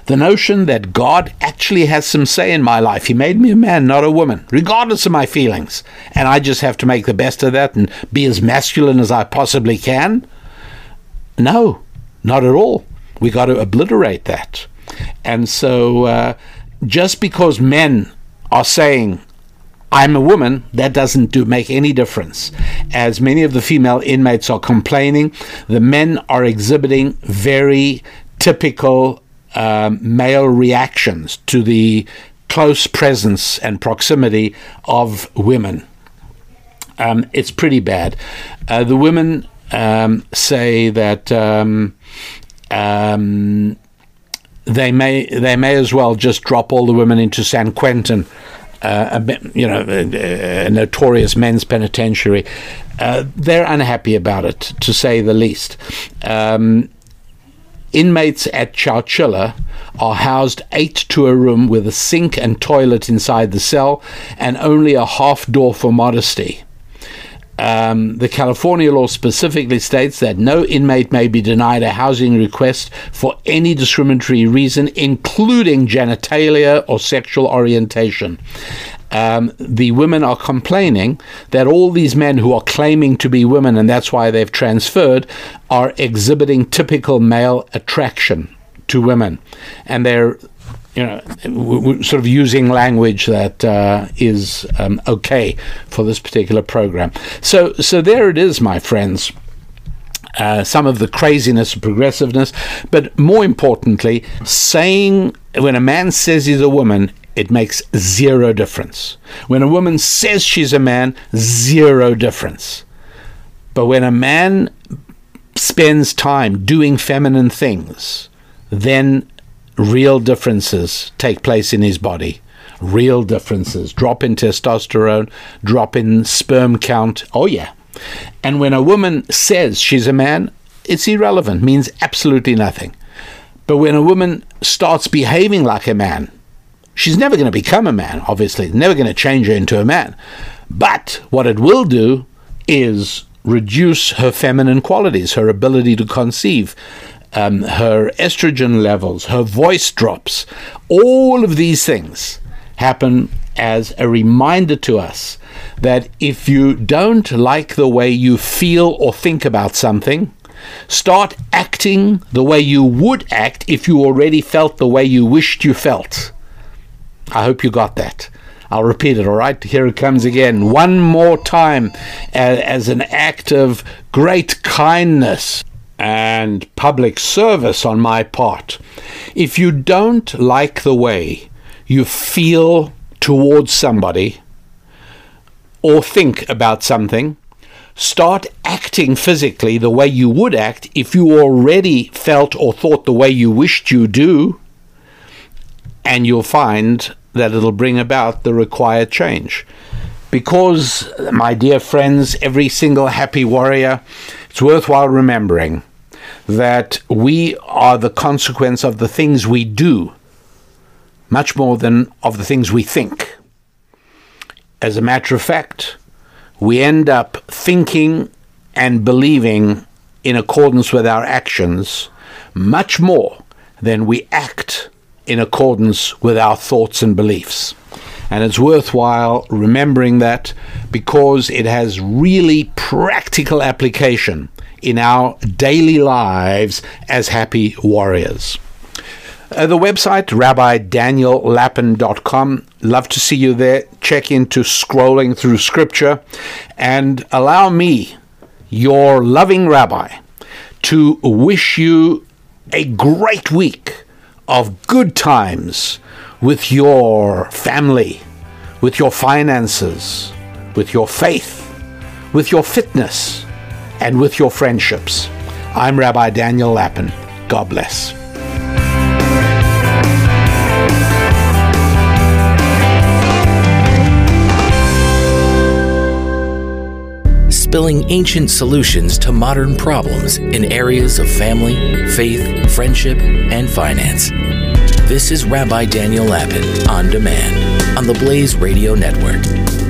The notion that God actually has some say in my life. He made me a man, not a woman, regardless of my feelings. And I just have to make the best of that and be as masculine as I possibly can. No, not at all. We got to obliterate that. And so, uh, just because men are saying, I'm a woman, that doesn't do make any difference. As many of the female inmates are complaining, the men are exhibiting very typical um, male reactions to the close presence and proximity of women. Um, it's pretty bad. Uh, the women um, say that um, um, they may they may as well just drop all the women into San Quentin, uh, a, you know, a, a notorious men's penitentiary. Uh, they're unhappy about it, to say the least. Um, inmates at Chowchilla are housed eight to a room with a sink and toilet inside the cell and only a half door for modesty. Um, the California law specifically states that no inmate may be denied a housing request for any discriminatory reason, including genitalia or sexual orientation. Um, the women are complaining that all these men who are claiming to be women, and that's why they've transferred, are exhibiting typical male attraction to women. And they're you know, sort of using language that uh, is um, okay for this particular program. So, so there it is, my friends. Uh, some of the craziness and progressiveness, but more importantly, saying when a man says he's a woman, it makes zero difference. When a woman says she's a man, zero difference. But when a man spends time doing feminine things, then real differences take place in his body. Real differences. Drop in testosterone, drop in sperm count. Oh, yeah. And when a woman says she's a man, it's irrelevant, means absolutely nothing. But when a woman starts behaving like a man, she's never going to become a man, obviously, never going to change her into a man. But what it will do is reduce her feminine qualities, her ability to conceive, um, her estrogen levels, her voice drops. All of these things happen as a reminder to us that if you don't like the way you feel or think about something, start acting the way you would act if you already felt the way you wished you felt. I hope you got that. I'll repeat it, all right? Here it comes again. One more time as, as an act of great kindness and public service on my part. If you don't like the way you feel towards somebody or think about something, start acting physically the way you would act if you already felt or thought the way you wished you do, and you'll find that it'll bring about the required change. Because, my dear friends, every single happy warrior it's worthwhile remembering that we are the consequence of the things we do, much more than of the things we think. As a matter of fact, we end up thinking and believing in accordance with our actions much more than we act in accordance with our thoughts and beliefs. And it's worthwhile remembering that because it has really practical application in our daily lives as happy warriors. Uh, the website, rabbidaniellapin.com. Love to see you there. Check into scrolling through scripture and allow me, your loving rabbi, to wish you a great week of good times with your family, with your finances, with your faith, with your fitness, and with your friendships. I'm Rabbi Daniel Lapin. God bless. spilling ancient solutions to modern problems in areas of family, faith, friendship, and finance. This is Rabbi Daniel Lapin on demand on the Blaze Radio Network.